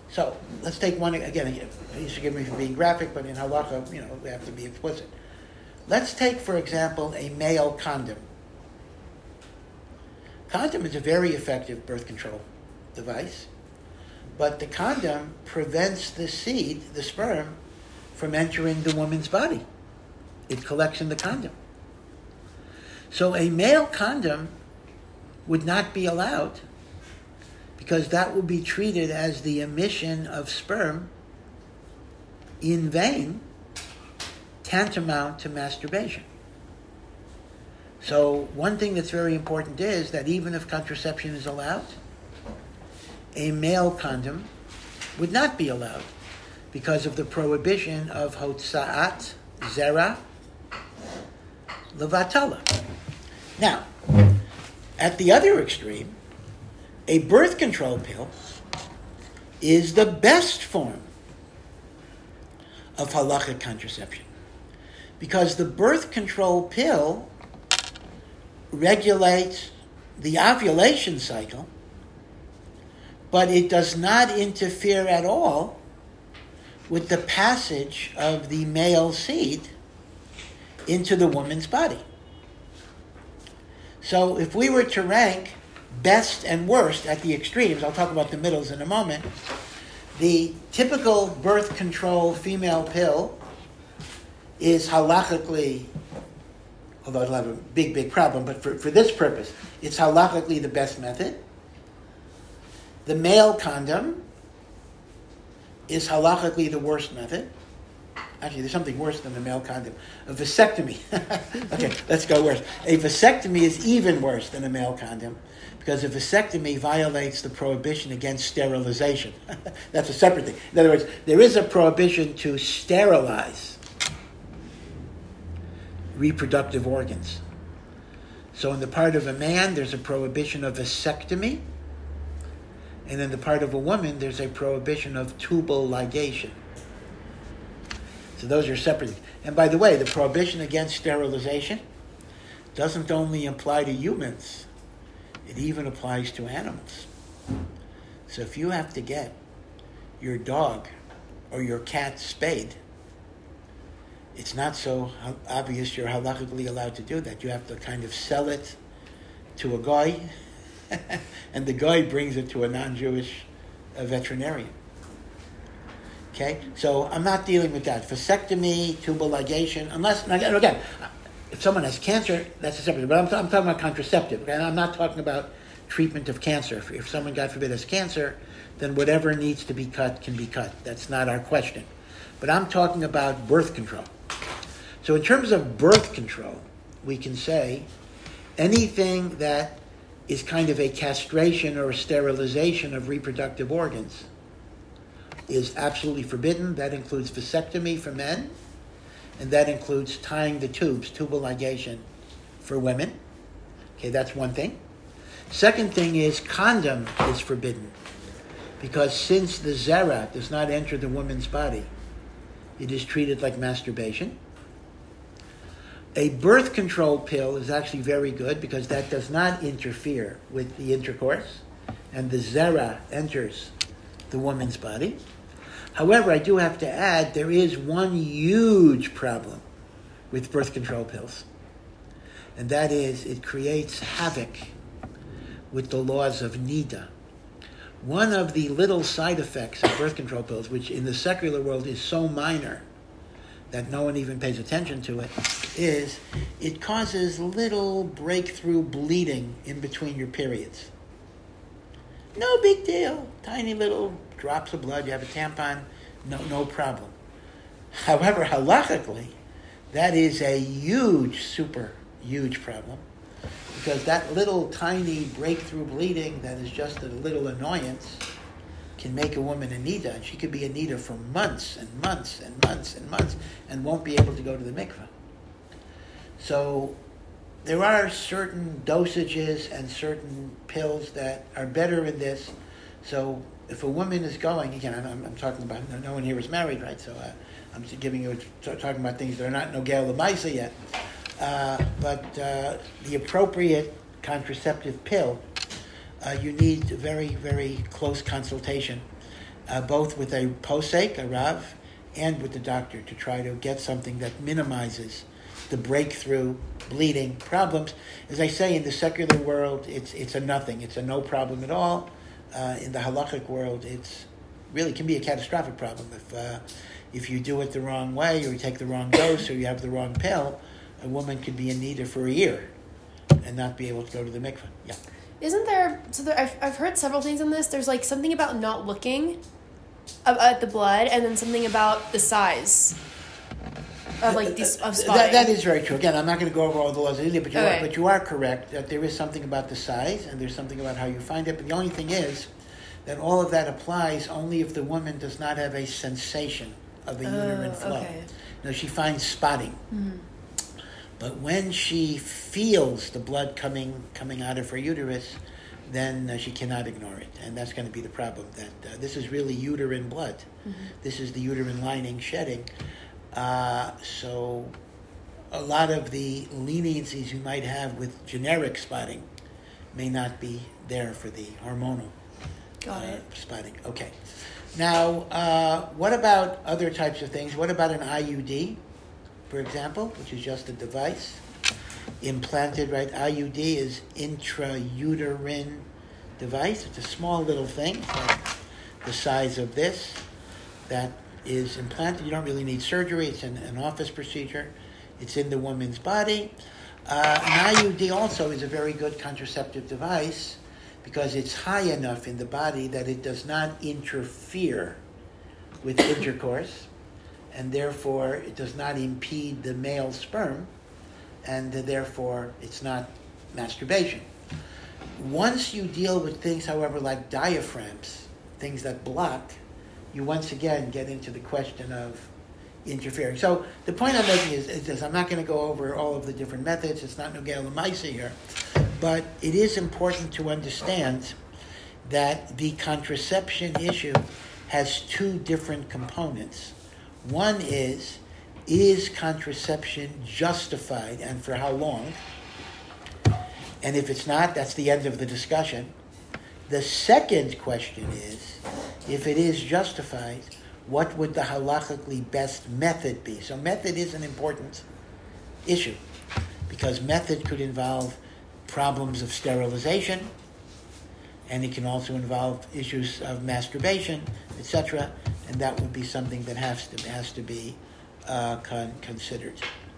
So let's take one again. Please forgive me for being graphic, but in halacha, you know, we have to be explicit. Let's take, for example, a male condom. Condom is a very effective birth control device, but the condom prevents the seed, the sperm, from entering the woman's body. It collects in the condom. So a male condom would not be allowed because that would be treated as the emission of sperm in vain, tantamount to masturbation. So, one thing that's very important is that even if contraception is allowed, a male condom would not be allowed because of the prohibition of hotsaat zera levatala. Now, at the other extreme, a birth control pill is the best form of halachic contraception because the birth control pill regulates the ovulation cycle, but it does not interfere at all with the passage of the male seed into the woman's body. So if we were to rank best and worst at the extremes, I'll talk about the middles in a moment, the typical birth control female pill is halachically, although it'll have a big, big problem, but for, for this purpose, it's halachically the best method. The male condom is halachically the worst method. Actually, there's something worse than the male condom. A vasectomy. okay, let's go worse. A vasectomy is even worse than a male condom because a vasectomy violates the prohibition against sterilization. That's a separate thing. In other words, there is a prohibition to sterilize reproductive organs. So, in the part of a man, there's a prohibition of vasectomy, and in the part of a woman, there's a prohibition of tubal ligation. So, those are separate. And by the way, the prohibition against sterilization doesn't only apply to humans it even applies to animals. So if you have to get your dog or your cat spayed, it's not so obvious you're halachically allowed to do that. You have to kind of sell it to a guy, and the guy brings it to a non-Jewish uh, veterinarian. Okay, so I'm not dealing with that. Vasectomy, tubal ligation, unless again, if someone has cancer, that's a separate. But I'm, I'm talking about contraceptive, and I'm not talking about treatment of cancer. If, if someone, God forbid, has cancer, then whatever needs to be cut can be cut. That's not our question. But I'm talking about birth control. So, in terms of birth control, we can say anything that is kind of a castration or a sterilization of reproductive organs is absolutely forbidden. That includes vasectomy for men and that includes tying the tubes, tubal ligation, for women. Okay, that's one thing. Second thing is condom is forbidden because since the zera does not enter the woman's body, it is treated like masturbation. A birth control pill is actually very good because that does not interfere with the intercourse, and the zera enters the woman's body. However, I do have to add there is one huge problem with birth control pills, and that is it creates havoc with the laws of NIDA. One of the little side effects of birth control pills, which in the secular world is so minor, that no one even pays attention to it, is it causes little breakthrough bleeding in between your periods. No big deal. Tiny little drops of blood. You have a tampon. No, no problem. However, halachically, that is a huge, super huge problem because that little tiny breakthrough bleeding that is just a little annoyance can make a woman a nida, and she could be a nida for months and months and months and months and won't be able to go to the mikveh. So there are certain dosages and certain pills that are better in this. So if a woman is going, again, I'm, I'm talking about, no one here is married, right? So uh, I'm giving you, talking about things that are not no gal yet. Uh, but uh, the appropriate contraceptive pill, uh, you need very, very close consultation, uh, both with a posek, a rav, and with the doctor to try to get something that minimizes the breakthrough bleeding problems. As I say, in the secular world, it's, it's a nothing. It's a no problem at all. Uh, in the halachic world, it's really can be a catastrophic problem if uh, if you do it the wrong way or you take the wrong dose or you have the wrong pill a woman could be in nida for a year and not be able to go to the mikvah. Yeah. Isn't there? So there, I've I've heard several things on this. There's like something about not looking at the blood, and then something about the size of like of spotting. That, that is very true. Again, I'm not going to go over all the laws of Nida, but you okay. are, but you are correct that there is something about the size, and there's something about how you find it. But the only thing is that all of that applies only if the woman does not have a sensation of a oh, uterine flow. Okay. You know, she finds spotting. Mm-hmm but when she feels the blood coming coming out of her uterus, then uh, she cannot ignore it, and that's going to be the problem. That uh, this is really uterine blood. Mm-hmm. This is the uterine lining shedding. Uh, so, a lot of the leniencies you might have with generic spotting may not be there for the hormonal uh, spotting. Okay. Now, uh, what about other types of things? What about an IUD? for example, which is just a device implanted, right? IUD is intrauterine device. It's a small little thing, like the size of this, that is implanted. You don't really need surgery. It's an, an office procedure. It's in the woman's body. Uh, an IUD also is a very good contraceptive device because it's high enough in the body that it does not interfere with intercourse and therefore it does not impede the male sperm, and therefore it's not masturbation. Once you deal with things, however, like diaphragms, things that block, you once again get into the question of interfering. So the point I'm making is, is this: I'm not going to go over all of the different methods. It's not Nogel Lamaisa here, but it is important to understand that the contraception issue has two different components. One is, is contraception justified and for how long? And if it's not, that's the end of the discussion. The second question is, if it is justified, what would the halachically best method be? So method is an important issue because method could involve problems of sterilization and it can also involve issues of masturbation, etc and that would be something that has to has to be uh, con- considered.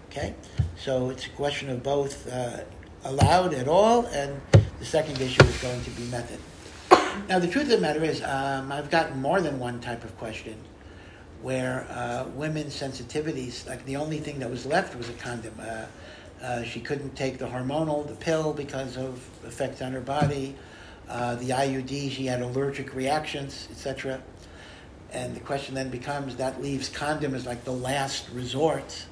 Okay, so it's a question of both uh, allowed at all, and the second issue is going to be method. Now, the truth of the matter is, um, I've gotten more than one type of question where uh, women's sensitivities, like the only thing that was left was a condom. Uh, uh, she couldn't take the hormonal, the pill, because of effects on her body. Uh, the IUD, she had allergic reactions, etc. And the question then becomes that leaves condom as like the last resort.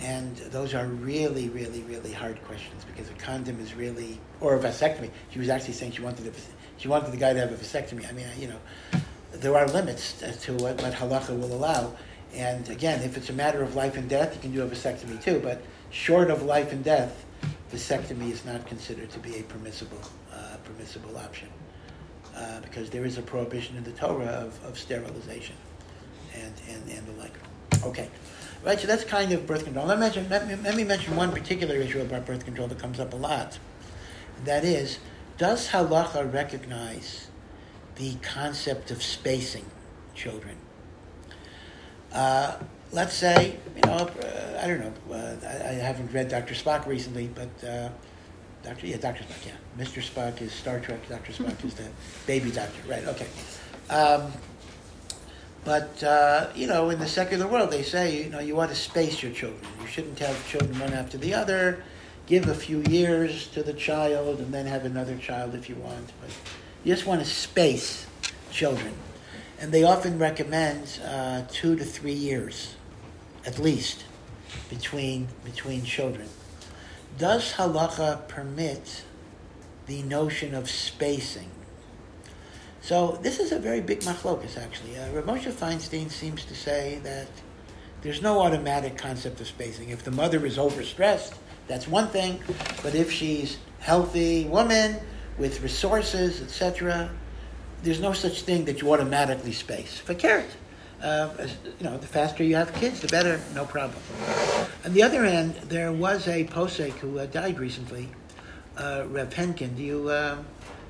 And those are really, really, really hard questions because a condom is really, or a vasectomy. She was actually saying she wanted a, she wanted the guy to have a vasectomy. I mean, you know, there are limits as to what, what halacha will allow. And again, if it's a matter of life and death, you can do a vasectomy too. But short of life and death, vasectomy is not considered to be a permissible, uh, permissible option. Uh, because there is a prohibition in the Torah of, of sterilization and, and, and the like. Okay. Right, so that's kind of birth control. Let me, mention, let, me, let me mention one particular issue about birth control that comes up a lot. That is, does halacha recognize the concept of spacing children? Uh, let's say, you know, uh, I don't know, uh, I, I, haven't read Dr. Spock recently, but uh, Dr. Yeah, Dr. Spock, yeah. Mr. Spock is Star Trek, Dr. Spock is the baby doctor, right, okay. Um, but, uh, you know, in the secular world, they say, you know, you want to space your children. You shouldn't have children one after the other. Give a few years to the child and then have another child if you want. But you just want to space children. And they often recommend uh, two to three years, at least, between, between children. Does halacha permit the notion of spacing? So this is a very big machlokus, actually. Uh, Rav Moshe Feinstein seems to say that there's no automatic concept of spacing. If the mother is overstressed, that's one thing. But if she's healthy woman with resources, etc., there's no such thing that you automatically space. For carrot, uh, you know, the faster you have kids, the better, no problem. On the other hand, there was a posek who uh, died recently, uh, Rev Henkin. Do you? Uh,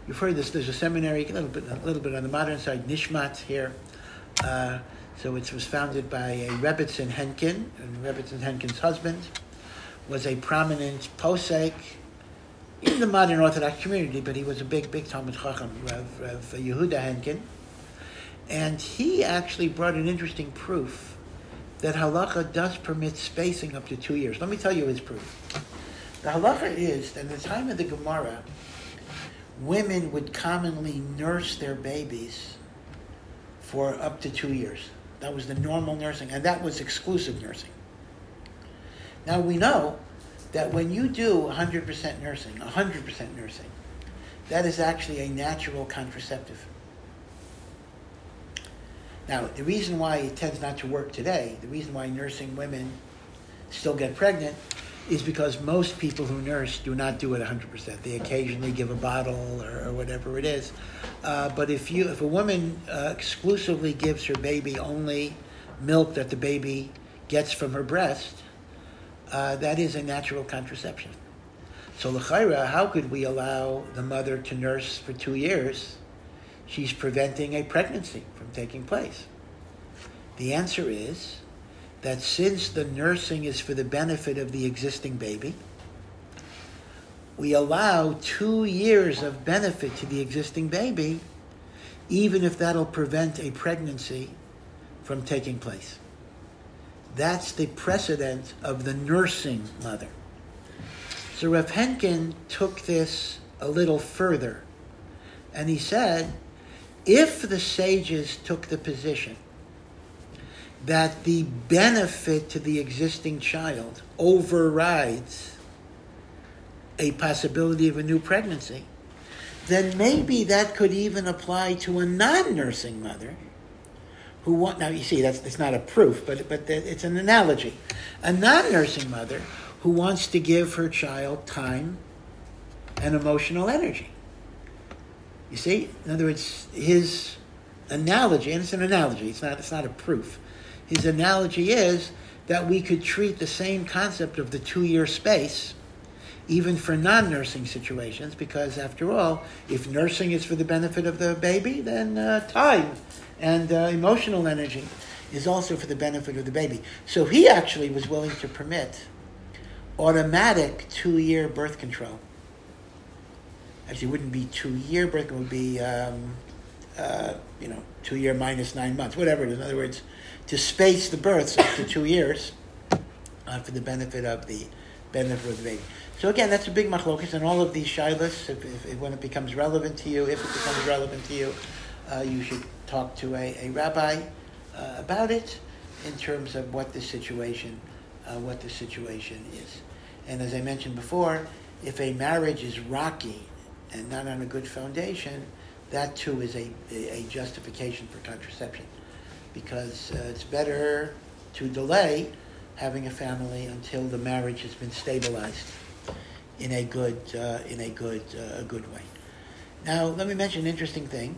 You've heard this. There's a seminary, a little bit, a little bit on the modern side, Nishmat here. Uh, so it was founded by a Rebbitzin Henkin, and Rebbitzin Henkin's husband was a prominent posek in the modern Orthodox community, but he was a big, big Talmid Chacham, Rev, Rev Yehuda Henkin. And he actually brought an interesting proof that halacha does permit spacing up to two years. Let me tell you his proof. The halacha is that in the time of the Gemara, women would commonly nurse their babies for up to two years. That was the normal nursing, and that was exclusive nursing. Now we know that when you do 100% nursing, 100% nursing, that is actually a natural contraceptive. Now, the reason why it tends not to work today, the reason why nursing women still get pregnant, is because most people who nurse do not do it 100%. They occasionally give a bottle or, or whatever it is. Uh, but if you, if a woman uh, exclusively gives her baby only milk that the baby gets from her breast, uh, that is a natural contraception. So l'chayra, how could we allow the mother to nurse for two years? She's preventing a pregnancy from taking place. The answer is that since the nursing is for the benefit of the existing baby, we allow two years of benefit to the existing baby, even if that'll prevent a pregnancy from taking place. That's the precedent of the nursing mother. So Rav Henkin took this a little further, and he said, if the sages took the position that the benefit to the existing child overrides a possibility of a new pregnancy, then maybe that could even apply to a non-nursing mother who want now you see that's it's not a proof but but it's an analogy. A non-nursing mother who wants to give her child time and emotional energy. You see? In other words his analogy and it's an analogy it's not it's not a proof. His analogy is that we could treat the same concept of the two year space even for non nursing situations, because after all, if nursing is for the benefit of the baby, then uh, time and uh, emotional energy is also for the benefit of the baby. So he actually was willing to permit automatic two year birth control. Actually, it wouldn't be two year birth, it would be, um, uh, you know, two year minus nine months, whatever it is. In other words, to space the births up to two years uh, for the benefit of the benefit of the baby. So again, that's a big machlokas, and all of these shilas, if, if, when it becomes relevant to you, if it becomes relevant to you, uh, you should talk to a, a rabbi uh, about it in terms of what the situation, uh, what the situation is. And as I mentioned before, if a marriage is rocky and not on a good foundation, that too is a, a justification for contraception because uh, it's better to delay having a family until the marriage has been stabilized in a good uh, in a good uh, a good way. Now, let me mention an interesting thing.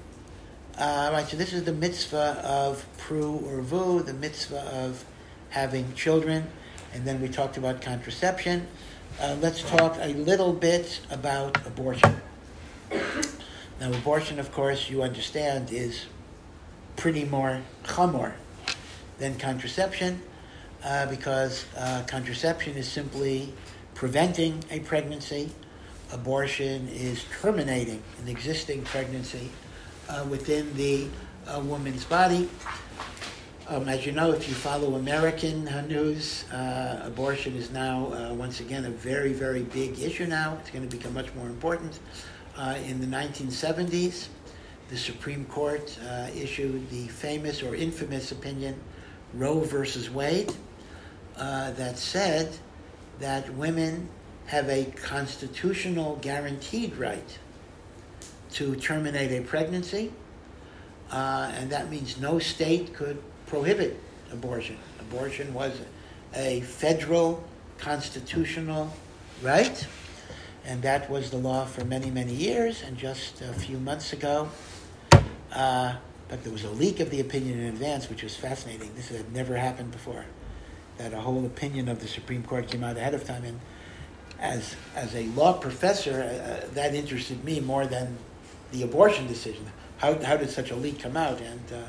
Uh, right, so this is the mitzvah of pru or vu, the mitzvah of having children, and then we talked about contraception. Uh, let's talk a little bit about abortion. Now, abortion, of course, you understand, is pretty more chamor than contraception. uh, because uh, contraception is simply preventing a pregnancy. Abortion is terminating an existing pregnancy uh, within the uh, woman's body. Um, as you know, if you follow American uh, news, uh, abortion is now, uh, once again, a very, very big issue now. It's going to become much more important. In the 1970s, the Supreme Court issued the famous or infamous opinion, Roe versus Wade, that said that women have a constitutional guaranteed right to terminate a pregnancy, and that means no state could prohibit abortion. Abortion was a federal constitutional right, and that was the law for many, many years. And just a few months ago, uh, but there was a leak of the opinion in advance, which was fascinating. This had never happened before. That a whole opinion of the Supreme Court came out ahead of time, and as as a law professor, uh, that interested me more than the abortion decision. How, how did such a leak come out? And uh,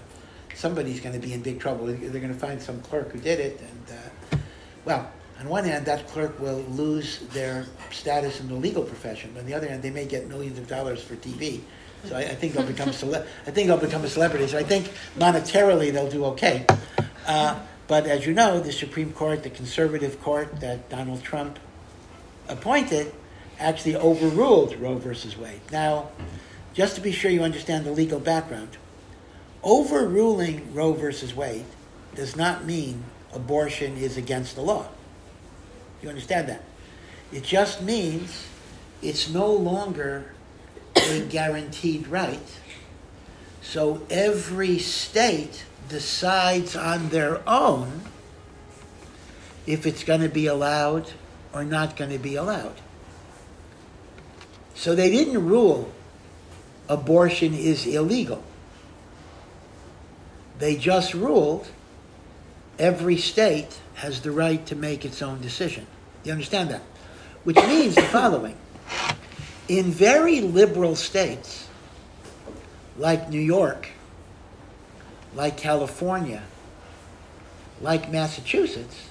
somebody's going to be in big trouble. They're going to find some clerk who did it, and uh, well, on one hand, that clerk will lose their status in the legal profession. On the other hand, they may get millions of dollars for TV. So I, I think they'll become cele- I think they'll become a celebrity. So I think monetarily they'll do okay. Uh, but as you know, the Supreme Court, the conservative court that Donald Trump appointed, actually overruled Roe versus Wade. Now, just to be sure you understand the legal background, overruling Roe versus Wade does not mean abortion is against the law. You understand that? It just means it's no longer a guaranteed right. So every state decides on their own if it's going to be allowed or not going to be allowed. So they didn't rule abortion is illegal. They just ruled every state has the right to make its own decision. You understand that? Which means the following in very liberal states, like New York, like California, like Massachusetts,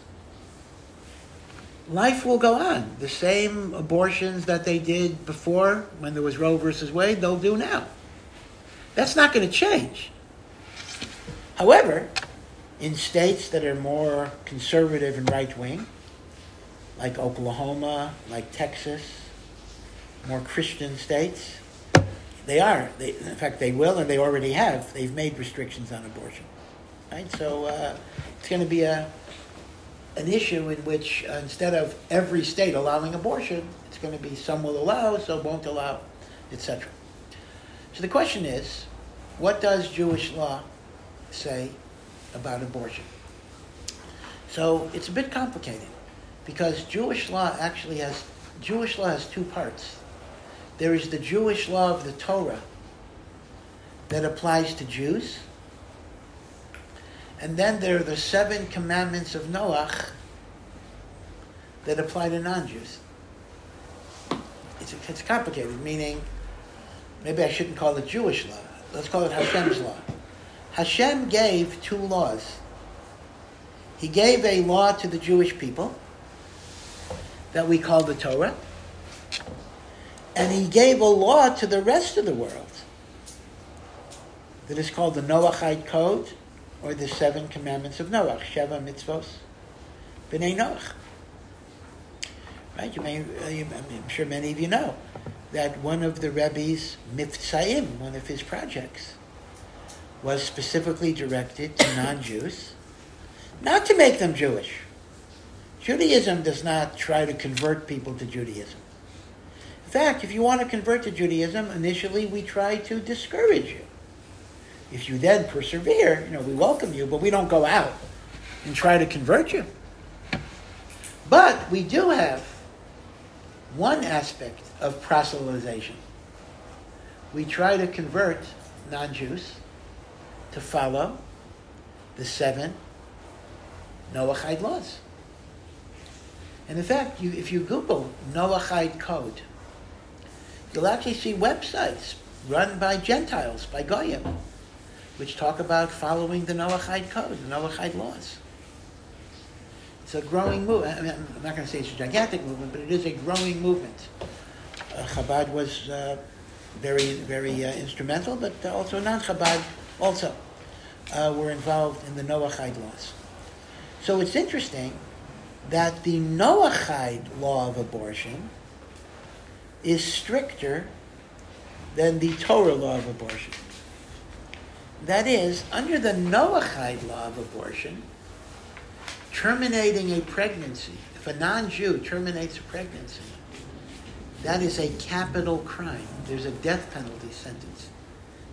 life will go on. The same abortions that they did before when there was Roe versus Wade, they'll do now. That's not going to change. However, in states that are more conservative and right wing, like Oklahoma, like Texas, more Christian states, they are. They, in fact, they will, and they already have. They've made restrictions on abortion. Right? So uh, it's going to be a an issue in which uh, instead of every state allowing abortion, it's going to be some will allow, some won't allow, etc. So the question is, what does Jewish law say about abortion? So it's a bit complicated because Jewish law actually has Jewish law has two parts. There is the Jewish law of the Torah that applies to Jews. And then there are the seven commandments of Noach that apply to non-Jews. It's, it's complicated, meaning maybe I shouldn't call it Jewish law. Let's call it Hashem's law. Hashem gave two laws. He gave a law to the Jewish people that we call the Torah, and he gave a law to the rest of the world that is called the Noachite Code or the Seven Commandments of Noach, Sheva Mitzvos, B'nai Noach. Right? You may, uh, I'm sure many of you know that one of the Rebbe's Mivtzaim, one of his projects, was specifically directed to non-Jews, not to make them Jewish. Judaism does not try to convert people to Judaism. In fact, if you want to convert to Judaism, initially we try to discourage you. If you then persevere, you know, we welcome you, but we don't go out and try to convert you. But we do have one aspect of proselytization. We try to convert non-Jews to follow the seven Noahide laws. And in fact, you, if you Google Noahide code, you'll actually see websites run by Gentiles, by Goyim, which talk about following the Noahide code, the Noahide laws. It's a growing movement. I mean, I'm not going to say it's a gigantic movement, but it is a growing movement. Uh, Chabad was uh, very, very uh, instrumental, but also non-Chabad also uh, were involved in the Noahide laws. So it's interesting that the Noahide law of abortion is stricter than the Torah law of abortion. That is, under the Noahide law of abortion, terminating a pregnancy, if a non Jew terminates a pregnancy, that is a capital crime. There's a death penalty sentence.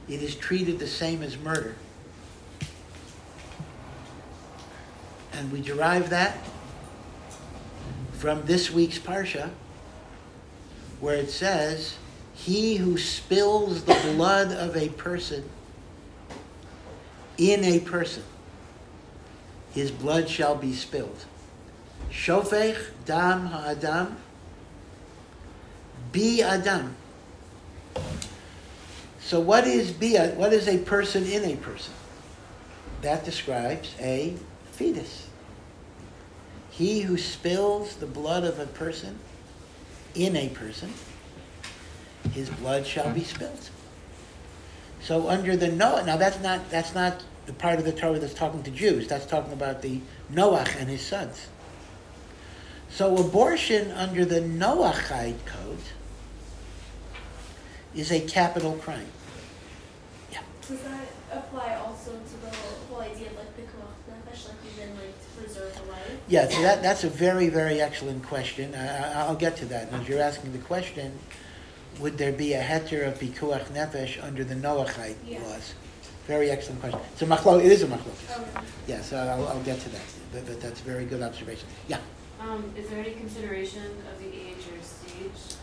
It is treated the same as murder. And we derive that from this week's Parsha, where it says, He who spills the blood of a person in a person, his blood shall be spilled. Shofech dam ha'adam bi adam. So what is bi? What is a person in a person? That describes a fetus. He who spills the blood of a person in a person, his blood shall be spilled. So under the Noah, now that's not that's not the part of the Torah that's talking to Jews. That's talking about the Noach and his sons. So abortion under the Noachide code is a capital crime. Yeah. Does that apply also to the whole idea of like the nefesh, like even like to preserve a life? Yeah, so that, that's a very, very excellent question. I, will get to that. as you're asking the question, would there be a heter of pikuach nefesh under the Noachide yeah. laws? Very excellent question. So machlo, it is a machlo. Okay. Yeah, so I'll, I'll, get to that. But, but, that's a very good observation. Yeah. Um, is there any consideration of the age or stage?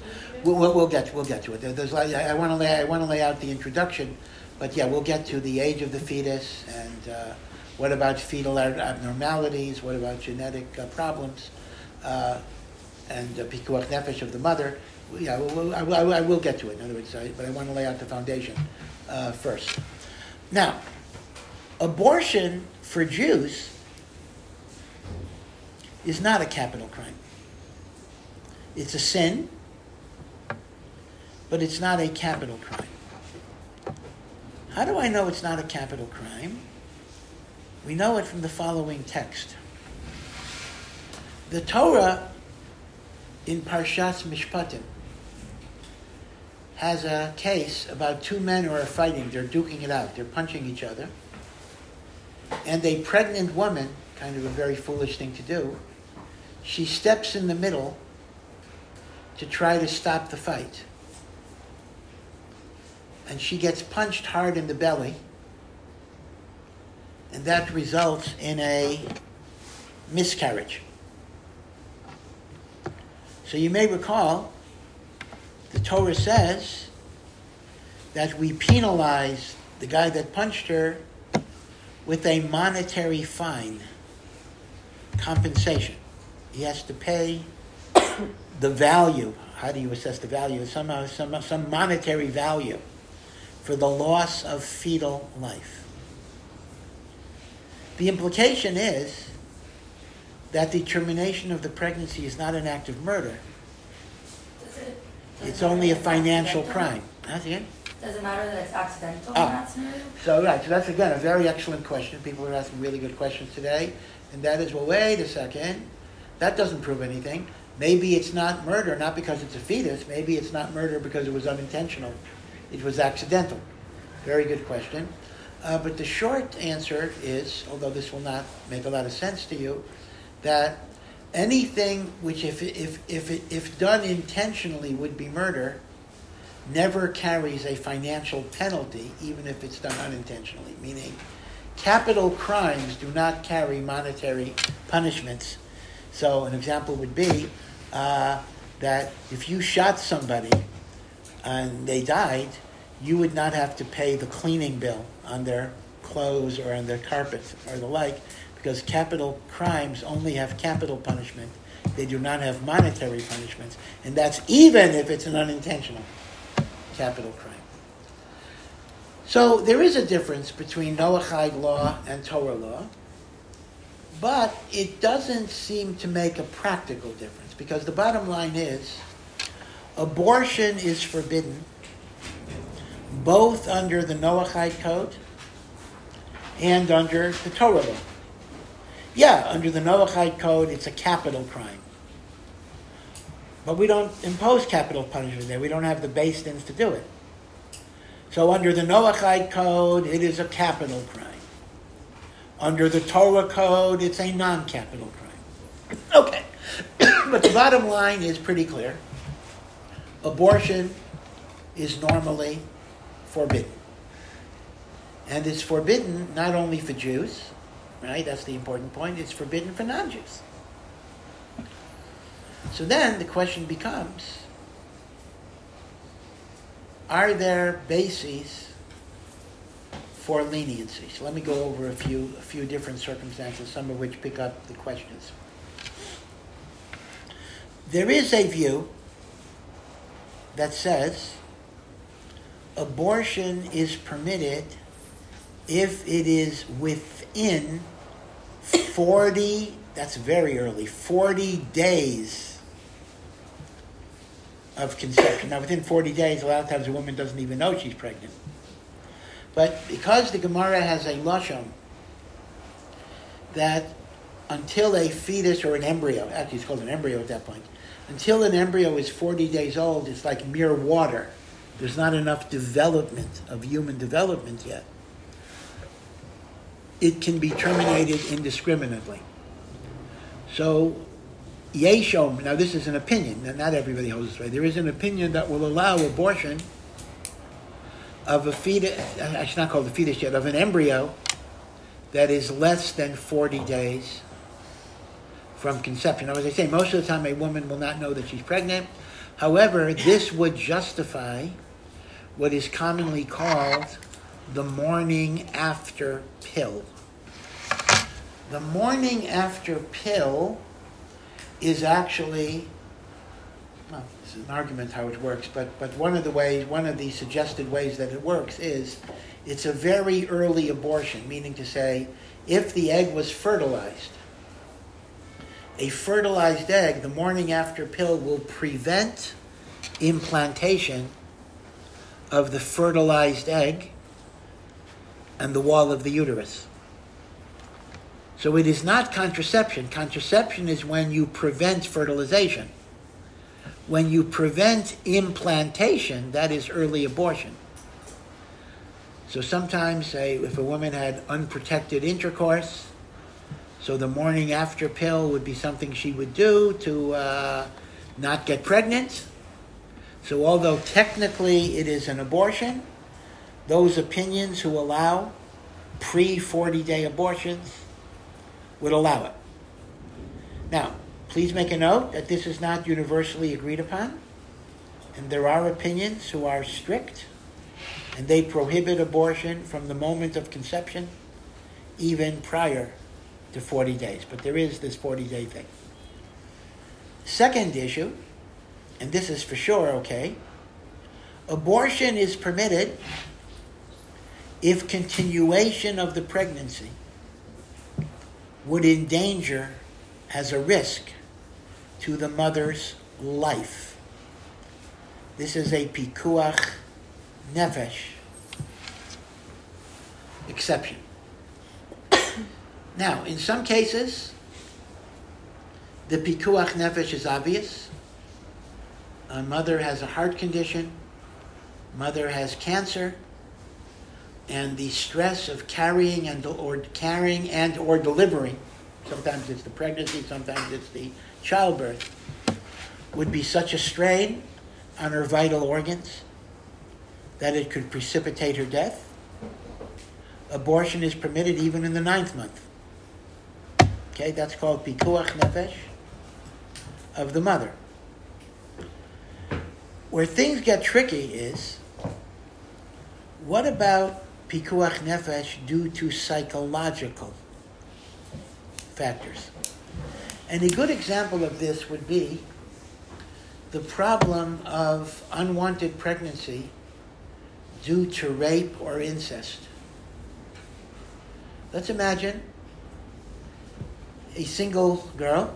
We'll, we'll, we'll get we'll get to it. There, there's I, I want to lay I want to lay out the introduction, but yeah, we'll get to the age of the fetus and uh, what about fetal abnormalities? What about genetic uh, problems? Uh, and uh, pikuach nefesh of the mother yeah, I, I, I, will get to it. In other words, I, but I want to lay out the foundation uh, first. Now, abortion for Jews is not a capital crime. It's a sin, but it's not a capital crime. How do I know it's not a capital crime? We know it from the following text. The Torah in Parshas Mishpatim has a case about two men who are fighting. They're duking it out. They're punching each other. And a pregnant woman, kind of a very foolish thing to do, she steps in the middle to try to stop the fight. And she gets punched hard in the belly. And that results in a miscarriage. So you may recall the Torah says that we penalize the guy that punched her with a monetary fine, compensation. He has to pay the value. How do you assess the value? Somehow, some, some monetary value for the loss of fetal life. The implication is that the termination of the pregnancy is not an act of murder it's only a financial crime. That's it. Does it matter that it's accidental that? So, right, so that's again a very excellent question. People are asking really good questions today. And that is, well, wait a second. That doesn't prove anything. Maybe it's not murder, not because it's a fetus. Maybe it's not murder because it was unintentional. It was accidental. Very good question. Uh, but the short answer is, although this will not make a lot of sense to you, that anything which, if, if, if, if done intentionally, would be murder, never carries a financial penalty, even if it's done unintentionally. Meaning, capital crimes do not carry monetary punishments. So, an example would be uh, that if you shot somebody and they died, you would not have to pay the cleaning bill on their clothes or on their carpet or the like because capital crimes only have capital punishment. They do not have monetary punishments, and that's even if it's an unintentional capital crime. So there is a difference between Noahide law and Torah law. But it doesn't seem to make a practical difference because the bottom line is abortion is forbidden both under the Noahide Code and under the Torah law. Yeah, under the Noahide Code, it's a capital crime. But we don't impose capital punishment there. We don't have the basins to do it. So under the Noahide Code, it is a capital crime. Under the Torah Code, it's a non-capital crime. Okay. but the bottom line is pretty clear. Abortion is normally forbidden. And it's forbidden not only for Jews, right? That's the important point. It's forbidden for non Jews. So then the question becomes are there bases for leniency? So let me go over a few, a few different circumstances, some of which pick up the questions. There is a view that says abortion is permitted if it is within 40, that's very early, 40 days of conception. Now, within 40 days, a lot of times a woman doesn't even know she's pregnant. But because the Gemara has a lashon that until a fetus or an embryo, actually it's called an embryo at that point, until an embryo is 40 days old, it's like mere water. There's not enough development of human development yet. It can be terminated indiscriminately. So, Yeshom, now this is an opinion, and not everybody holds this way. There is an opinion that will allow abortion of a fetus, uh, I should not call it a fetus yet, of an embryo that is less than 40 days from conception. Now, as I say, most of the time a woman will not know that she's pregnant. However, this would justify what is commonly called the morning after pill. The morning after pill is actually, well, this is an argument how it works, but, but one of the ways, one of the suggested ways that it works is it's a very early abortion, meaning to say, if the egg was fertilized, a fertilized egg, the morning after pill will prevent implantation of the fertilized egg and the wall of the uterus. So it is not contraception. Contraception is when you prevent fertilization. When you prevent implantation, that is early abortion. So sometimes, say, if a woman had unprotected intercourse, so the morning after pill would be something she would do to uh, not get pregnant. So although technically it is an abortion, those opinions who allow pre 40 day abortions would allow it. Now, please make a note that this is not universally agreed upon, and there are opinions who are strict, and they prohibit abortion from the moment of conception, even prior to 40 days. But there is this 40 day thing. Second issue, and this is for sure okay, abortion is permitted if continuation of the pregnancy would endanger as a risk to the mother's life. This is a pikuach nefesh exception. Now, in some cases, the pikuach nefesh is obvious. A mother has a heart condition, mother has cancer, and the stress of carrying and or carrying and or delivering, sometimes it's the pregnancy, sometimes it's the childbirth, would be such a strain on her vital organs that it could precipitate her death. Abortion is permitted even in the ninth month. Okay, that's called pikuach nefesh of the mother. Where things get tricky is, what about pikuach nefesh due to psychological factors? And a good example of this would be the problem of unwanted pregnancy due to rape or incest. Let's imagine a single girl,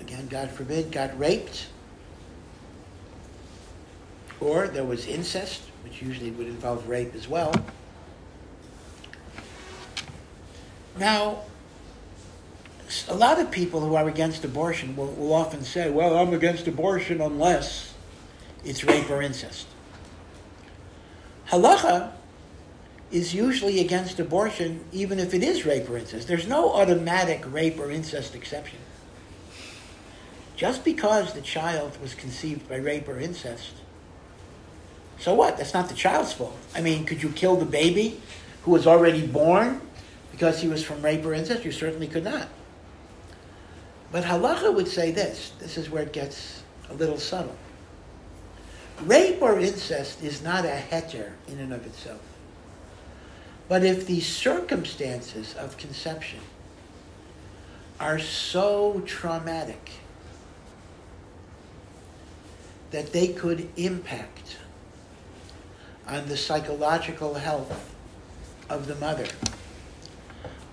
again, God forbid, got raped, or there was incest, which usually would involve rape as well. Now, a lot of people who are against abortion will, will often say, well, I'm against abortion unless it's rape or incest. Halacha is usually against abortion even if it is rape or incest. There's no automatic rape or incest exception. Just because the child was conceived by rape or incest, so what? That's not the child's fault. I mean, could you kill the baby who was already born because he was from rape or incest? You certainly could not. But halacha would say this. This is where it gets a little subtle. Rape or incest is not a heter in and of itself. But if the circumstances of conception are so traumatic that they could impact on the psychological health of the mother,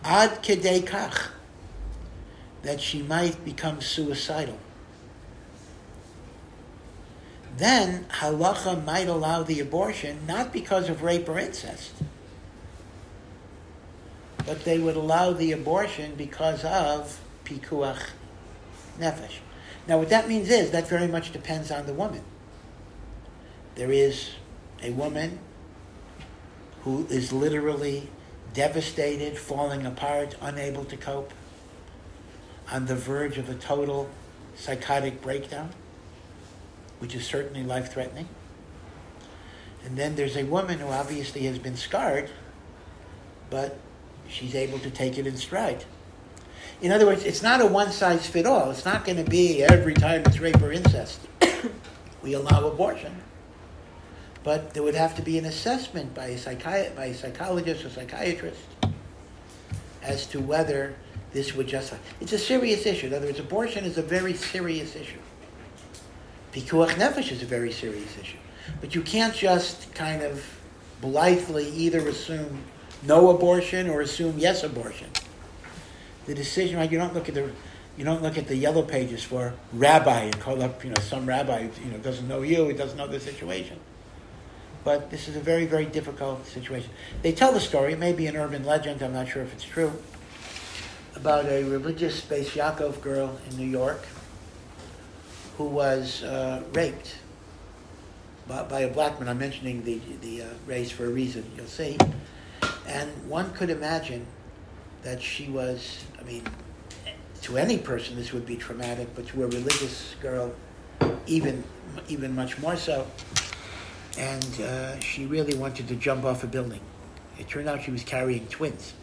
ad kedei kach, that she might become suicidal, then halacha might allow the abortion not because of rape or incest, but they would allow the abortion because of pikuach nefesh. Now, what that means is that very much depends on the woman. There is a woman who is literally devastated, falling apart, unable to cope, on the verge of a total psychotic breakdown, which is certainly life threatening. And then there's a woman who obviously has been scarred, but she's able to take it in stride. In other words, it's not a one size fit all. It's not going to be every time it's rape or incest. we allow abortion. But there would have to be an assessment by a, psychi- by a psychologist or psychiatrist as to whether this would justify. It's a serious issue. In other words, abortion is a very serious issue. Pikuach nefesh is a very serious issue. But you can't just kind of blithely either assume no abortion or assume yes abortion. The decision, right? You don't look at the you don't look at the yellow pages for rabbi and call up, you know, some rabbi, you know, doesn't know you, he doesn't know the situation. But this is a very, very difficult situation. They tell the story, it may be an urban legend, I'm not sure if it's true, about a religious Beis Yaakov girl in New York who was uh, raped by, by, a black man. I'm mentioning the, the uh, race for a reason, you'll see. And one could imagine that she was, I mean, to any person this would be traumatic, but to a religious girl, even, even much more so. And uh, she really wanted to jump off a building. It turned out she was carrying twins.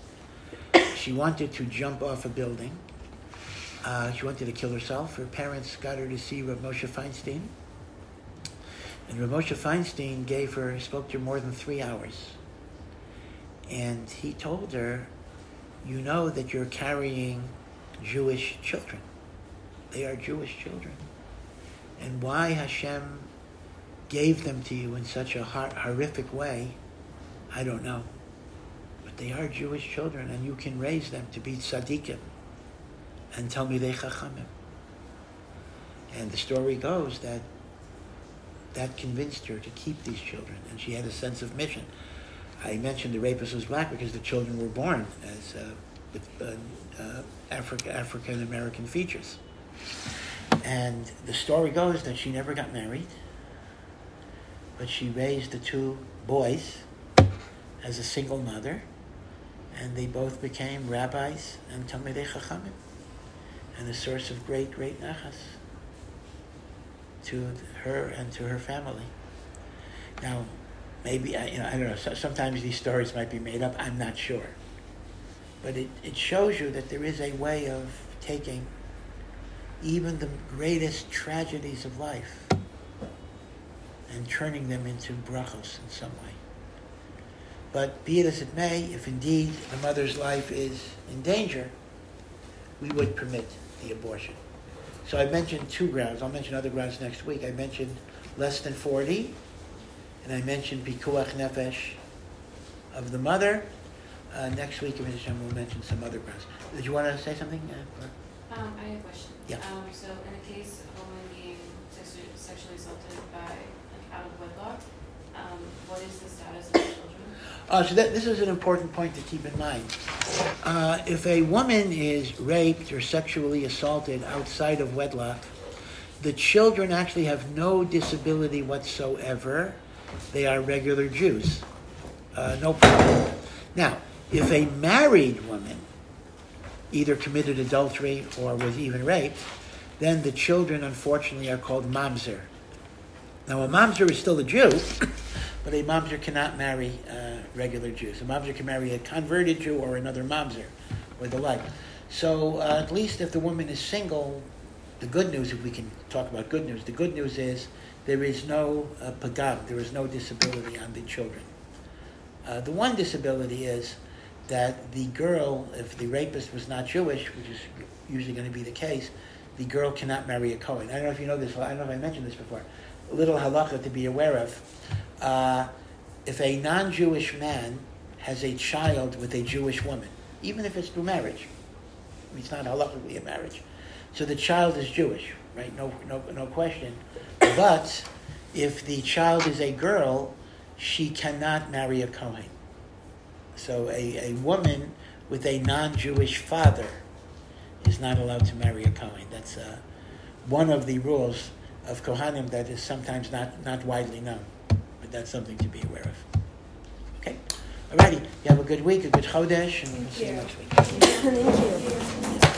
She wanted to jump off a building. Uh, she wanted to kill herself. Her parents got her to see Rav Moshe Feinstein. And Rav Moshe Feinstein gave her, spoke to her more than three hours. And he told her, you know that you're carrying Jewish children. They are Jewish children. And why Hashem gave them to you in such a hor- horrific way, I don't know. But they are Jewish children, and you can raise them to be tzaddikim and Talmidei Chachamim. And the story goes that that convinced her to keep these children, and she had a sense of mission. I mentioned the rapist was black because the children were born as uh, with uh, uh, Africa, African American features. And the story goes that she never got married, but she raised the two boys as a single mother, and they both became rabbis and Talmidei Chachamim, and a source of great, great nachas to her and to her family. Now, maybe you know, I don't know. Sometimes these stories might be made up. I'm not sure, but it, it shows you that there is a way of taking even the greatest tragedies of life and turning them into brachos in some way. But be it as it may, if indeed the mother's life is in danger, we would permit the abortion. So I mentioned two grounds. I'll mention other grounds next week. I mentioned less than 40, and I mentioned pikuach nefesh of the mother. Uh, next week, we'll mention some other grounds. Did you want to say something? Uh, Um, I have a question. Yeah. Um, so in a case of a woman being sexually, assaulted by, out of wedlock, um, what is the status of the children? Uh, so that, this is an important point to keep in mind. Uh, if a woman is raped or sexually assaulted outside of wedlock, the children actually have no disability whatsoever. They are regular Jews. Uh, no problem. Now, if a married woman either committed adultery or was even raped, then the children, unfortunately, are called mamzer. Now, a mamzer is still a Jew, but a mamzer cannot marry uh, regular Jews. A mamzer can marry a converted Jew or another mamzer, or the like. So, uh, at least if the woman is single, the good news, if we can talk about good news, the good news is there is no uh, pagam, there is no disability on the children. Uh, the one disability is that the girl, if the rapist was not Jewish, which is usually going to be the case, the girl cannot marry a Cohen. I don't know if you know this. I don't know if I mentioned this before. Little halacha to be aware of. Uh, if a non-Jewish man has a child with a Jewish woman, even if it's through marriage, it's not halachically a marriage, so the child is Jewish, right? No, no, no question. But if the child is a girl, she cannot marry a Kohen. So a, a woman with a non-Jewish father is not allowed to marry a Kohen. That's uh, one of the rules of Kohanim that is sometimes not, not widely known. But that's something to be aware of. Okay? Alrighty. You have a good week, a good Chodesh, and we'll see you next week. Thank you.